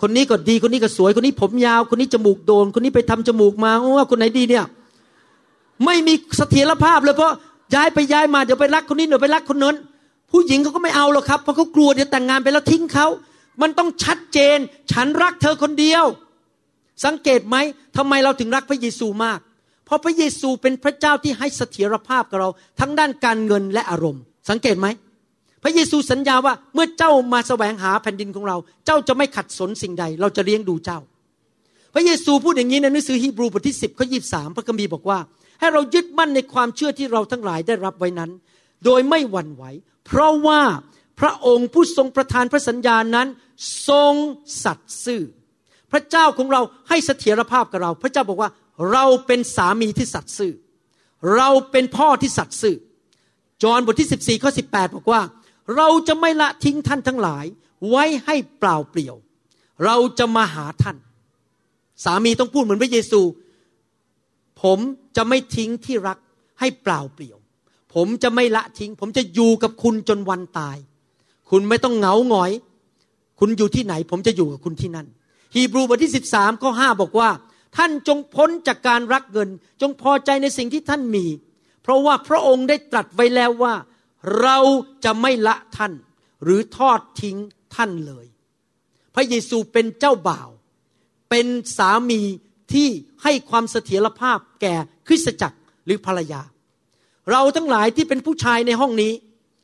Speaker 2: คนนี้ก็ดีคนนี้ก็สวยคนนี้ผมยาว คนนี้จมูกโดน คนนี้ไปทำจมูกมาว่าคนไหนดีเนี่ย ไม่มีเสถียรภาพเลยเพราะย้ายไปย้ายมาเดี๋ยวไปรักคนนี้เดี๋ยวไปรักคนนั้น ผู้หญิงเขาก็ไม่เอาหรอกครับเพราะเขากลัวเดี๋ยวแต่งงานไปแล้วทิ้งเขา มันต้องชัดเจน ฉันรักเธอคนเดียว สังเกตไหมทำไมเราถึงรักพระเยซูมาก เพราะพระเยซูเป็นพระเจ้าที่ให้เสถียรภาพกับเรา ทั้งด้านการเงินและอารมณ์ สังเกตไหม พระเยซูสัญญาว่าเมื่อเจ้ามาแสวงหาแผ่นดินของเรา เจ้าจะไม่ขัดสนสิ่งใด เราจะเลี้ยงดูเจ้า พระเยซูพูดอย่างนี้ในหนังสือฮีบรูบทที่10ข้อยีพระคัมภีร์บอกว่า ให้เรายึดมั่นในความเชื่อที่เราทั้งหลายได้รับไว้นั้น โดยไม่หวั่นไหวเพราะว่าพระองค์ผู้ทรงประทานพระสัญญานั้น ทรงสัตย์ซื่อ พระเจ้าของเราให้เสถียรภาพกับเรา พระเจ้าบอกว่า เราเป็นสามีที่สัตย์ซื่อ เราเป็นพ่อที่สัตย์ซื่อ จอห์นบทที่ 14ข้อ18 บอกว่า เราจะไม่ละทิ้งท่านทั้งหลาย ไว้ให้เปล่าเปลี่ยว เราจะมาหาท่าน สามีต้องพูดเหมือนพระเยซู ผมจะไม่ทิ้งที่รักให้เปล่าเปลี่ยว ผมจะไม่ละทิ้ง ผมจะอยู่กับคุณจนวันตาย คุณไม่ต้องเหงาหงอย คุณอยู่ที่ไหน ผมจะอยู่กับคุณที่นั่น ฮีบรูบทที่ 13ข้อ5บอกว่า ท่านจงพ้นจากการรักเงิน จงพอใจในสิ่งที่ท่านมี เพราะว่าพระองค์ได้ตรัสไว้แล้วว่า เราจะไม่ละท่าน หรือทอดทิ้งท่านเลย พระเยซูเป็นเจ้าบ่าว เป็นสามีที่ให้ความเสถียรภาพแก่คริสตจักรหรือภรรยา เราทั้งหลายที่เป็นผู้ชายในห้องนี้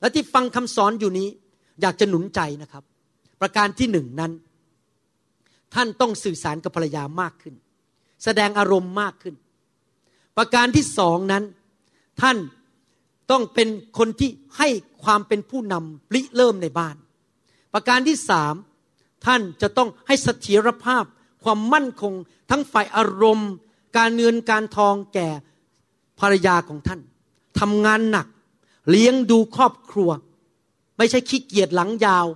Speaker 2: และที่ฟังคำสอนอยู่นี้ อยากจะหนุนใจนะครับ ประการที่หนึ่งนั้น ท่านต้องสื่อสารกับภรรยามากขึ้น แสดงอารมณ์มากขึ้น ประการที่สองนั้น ท่านต้องเป็นคนที่ให้ความเป็นผู้นำริเริ่มในบ้าน ประการที่สามท่านจะต้องให้เสถียรภาพ ความมั่นคง ทั้งฝ่ายอารมณ์ การเงินการทองแก่ภรรยาของท่านทำงานหนัก เลี้ยงดูครอบครัว ไม่ใช่ขี้เกียจหลังยาว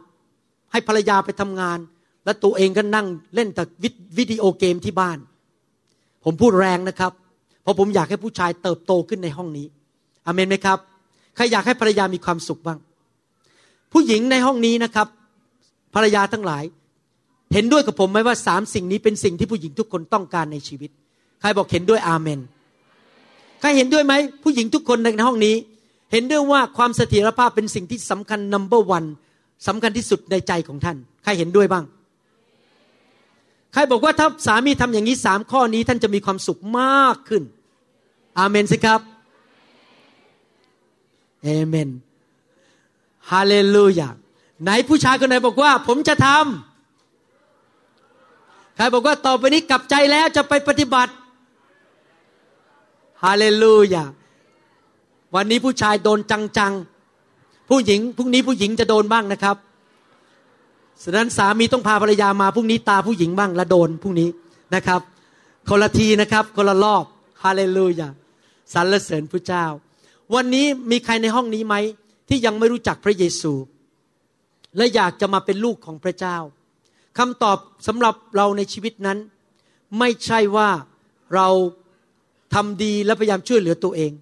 Speaker 2: ให้ภรรยาไปทำงาน แล้วตัวเองก็นั่งเล่นแต่วิดีโอเกมที่บ้าน ผมพูดแรงนะครับ เพราะผมอยากให้ผู้ชายเติบโตขึ้นในห้องนี้อเมนไหมครับ ใครอยากให้ภรรยามีความสุขบ้าง ผู้หญิงในห้องนี้นะครับ ภรรยาทั้งหลาย เห็นด้วยกับผมไหมว่าสามสิ่งนี้เป็นสิ่งที่ผู้หญิงทุกคนต้องการในชีวิต ใครบอกเห็นด้วยอาเมน ใครเห็นด้วยไหมผู้หญิงทุกคนในห้องนี้ เห็นด้วยว่าความเสถียรภาพเป็นสิ่งที่สำคัญนัมเบอร์วันสำคัญที่สุดในใจของท่าน ใครเห็นด้วยบ้าง ใครบอกว่าถ้าสามีทำอย่างนี้สามข้อนี้ท่านจะมีความสุขมากขึ้น อาเมนสิครับเอเมนฮาเลลูยาไหนผู้ชายคนไหนบอกว่า ผมจะทำใครบอกว่าต่อไปนี้กลับใจแล้วจะไปปฏิบัติฮาเลลูยาวันนี้ผู้ชายโดนจังๆ ผู้หญิงพรุ่งนี้ผู้หญิงจะโดนบ้างนะครับ ฉะนั้นสามีต้องพาภรรยามาพรุ่งนี้ตาผู้หญิงบ้างละโดนพรุ่งนี้นะครับคนละทีนะครับคนละรอบฮาเลลูยาสรรเสริญพระเจ้า วันนี้มีใครในห้องนี้ไหมที่ยังไม่รู้จักพระเยซู และอยากจะมาเป็นลูกของพระเจ้าคำตอบสำหรับเราในชีวิตนั้น ไม่ใช่ว่าเราทำดีและพยายามช่วยเหลือตัวเอง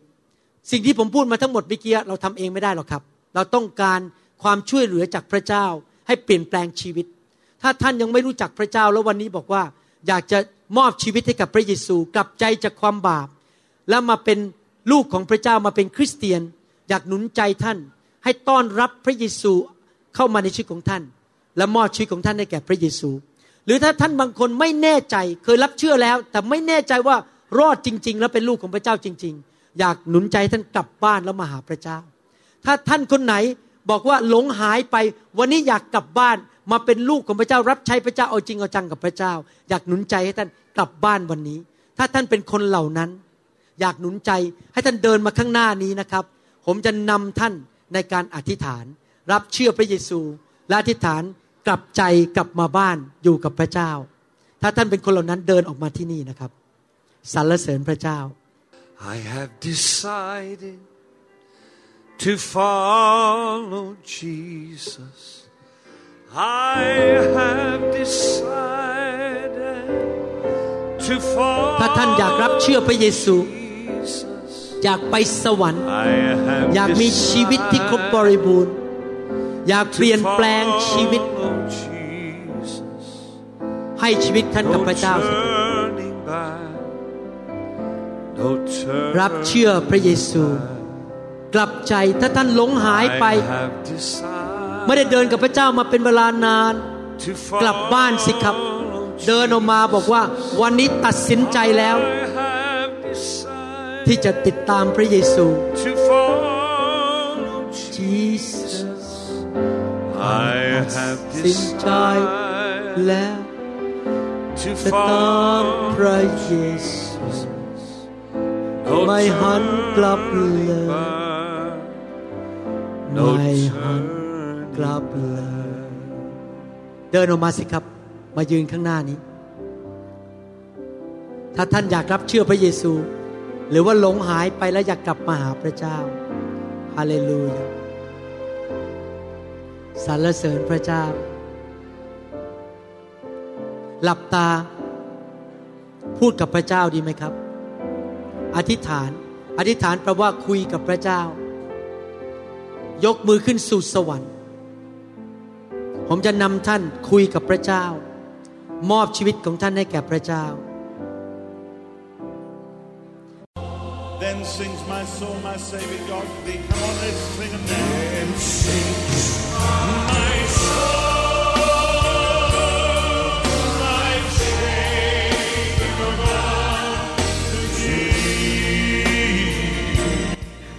Speaker 2: สิ่งที่ผมพูดมาทั้งหมดเมื่อกี้เราทำเองไม่ได้หรอกครับ เราต้องการความช่วยเหลือจากพระเจ้า ให้เปลี่ยนแปลงชีวิต ถ้าท่านยังไม่รู้จักพระเจ้าแล้ววันนี้บอกว่า อยากจะมอบชีวิตให้กับพระเยซูกลับใจจากความบาป แล้วมาเป็นลูกของพระเจ้ามาเป็นคริสเตียน อยากหนุนใจท่าน ให้ต้อนรับพระเยซูเข้ามาในชีวิตของท่าน และมอบชีวิตของท่านให้แก่พระเยซู หรือถ้าท่านบางคนไม่แน่ใจเคยรับเชื่อแล้ว แต่ไม่แน่ใจว่ารอดจริง ๆ แล้วเป็นลูกของพระเจ้าจริง ๆ อยากหนุนใจท่านกลับบ้านแล้วมาหาพระเจ้า ถ้าท่านคนไหน บอกว่าหลงหายไป วันนี้อยากกลับบ้านมาเป็นลูกของพระเจ้ารับใช้พระเจ้าเอาจริงเอาจังกับพระเจ้า อยากหนุนใจให้ท่านกลับบ้านวันนี้ ถ้าท่านเป็นคนเหล่านั้น อยากหนุนใจให้ท่านเดินมาข้างหน้านี้นะครับ ผมจะนำท่านในการอธิษฐาน รับเชื่อพระเยซู และอธิษฐานกลับใจกลับมาบ้านอยู่กับพระเจ้า ถ้าท่านเป็นคนเหล่านั้นเดินออกมาที่นี่นะครับสรรเสริญพระเจ้า
Speaker 1: I have decided to follow Jesus. I have decided to follow
Speaker 2: ถ้าท่านอยากรับเชื่อพระเยซู
Speaker 1: Jesus.
Speaker 2: อยากไปสวรรค์
Speaker 1: I have
Speaker 2: อยากมีชีวิตที่ครบบริบูรณ์ อยากเปลี่ยนแปลงชีวิต
Speaker 1: follow Jesus.
Speaker 2: ให้ชีวิตท่านกับ
Speaker 1: No
Speaker 2: พระเจ้า
Speaker 1: turning back. No turning
Speaker 2: รับเชื่อพระเยซู
Speaker 1: back.
Speaker 2: กลับใจถ้าท่านหลงหายไป
Speaker 1: I have decided
Speaker 2: ไม่ได้เดินกับพระเจ้ามาเป็นเวลานาน
Speaker 1: to
Speaker 2: กลับบ้านสิครับ
Speaker 1: follow
Speaker 2: เดินออกมาบอกว่าวันนี้ตัดสินใจแล้ว
Speaker 1: I have decided
Speaker 2: ที่จะติดตามพระเยซู
Speaker 1: to follow
Speaker 2: Jesus
Speaker 1: I have
Speaker 2: สินใจ
Speaker 1: decided
Speaker 2: แล้ว
Speaker 1: to
Speaker 2: จะตามพ
Speaker 1: follow
Speaker 2: ระเยซูไม่หันกลับเลย
Speaker 1: No
Speaker 2: ไม่หัน
Speaker 1: turning
Speaker 2: กลับเลยเดินออกมาสิครับ มายืนข้างหน้านี้ ถ้าท่านอยากรับเชื่อพระเยซู หรือว่าหลงหายไปแล้วอยากกลับมาหาพระเจ้าฮาเลลูยาสรรเสริญพระเจ้า หลับตา พูดกับพระเจ้าดีไหมครับ อธิษฐาน อธิษฐานแปลว่าคุยกับพระเจ้า ยกมือขึ้นสู่สวรรค์ ผมจะนำท่านคุยกับพระเจ้า มอบชีวิตของท่านให้แก่พระเจ้า
Speaker 1: Then sings my soul, my Savior God thee. Come on, let's sing it now. Then sings my soul,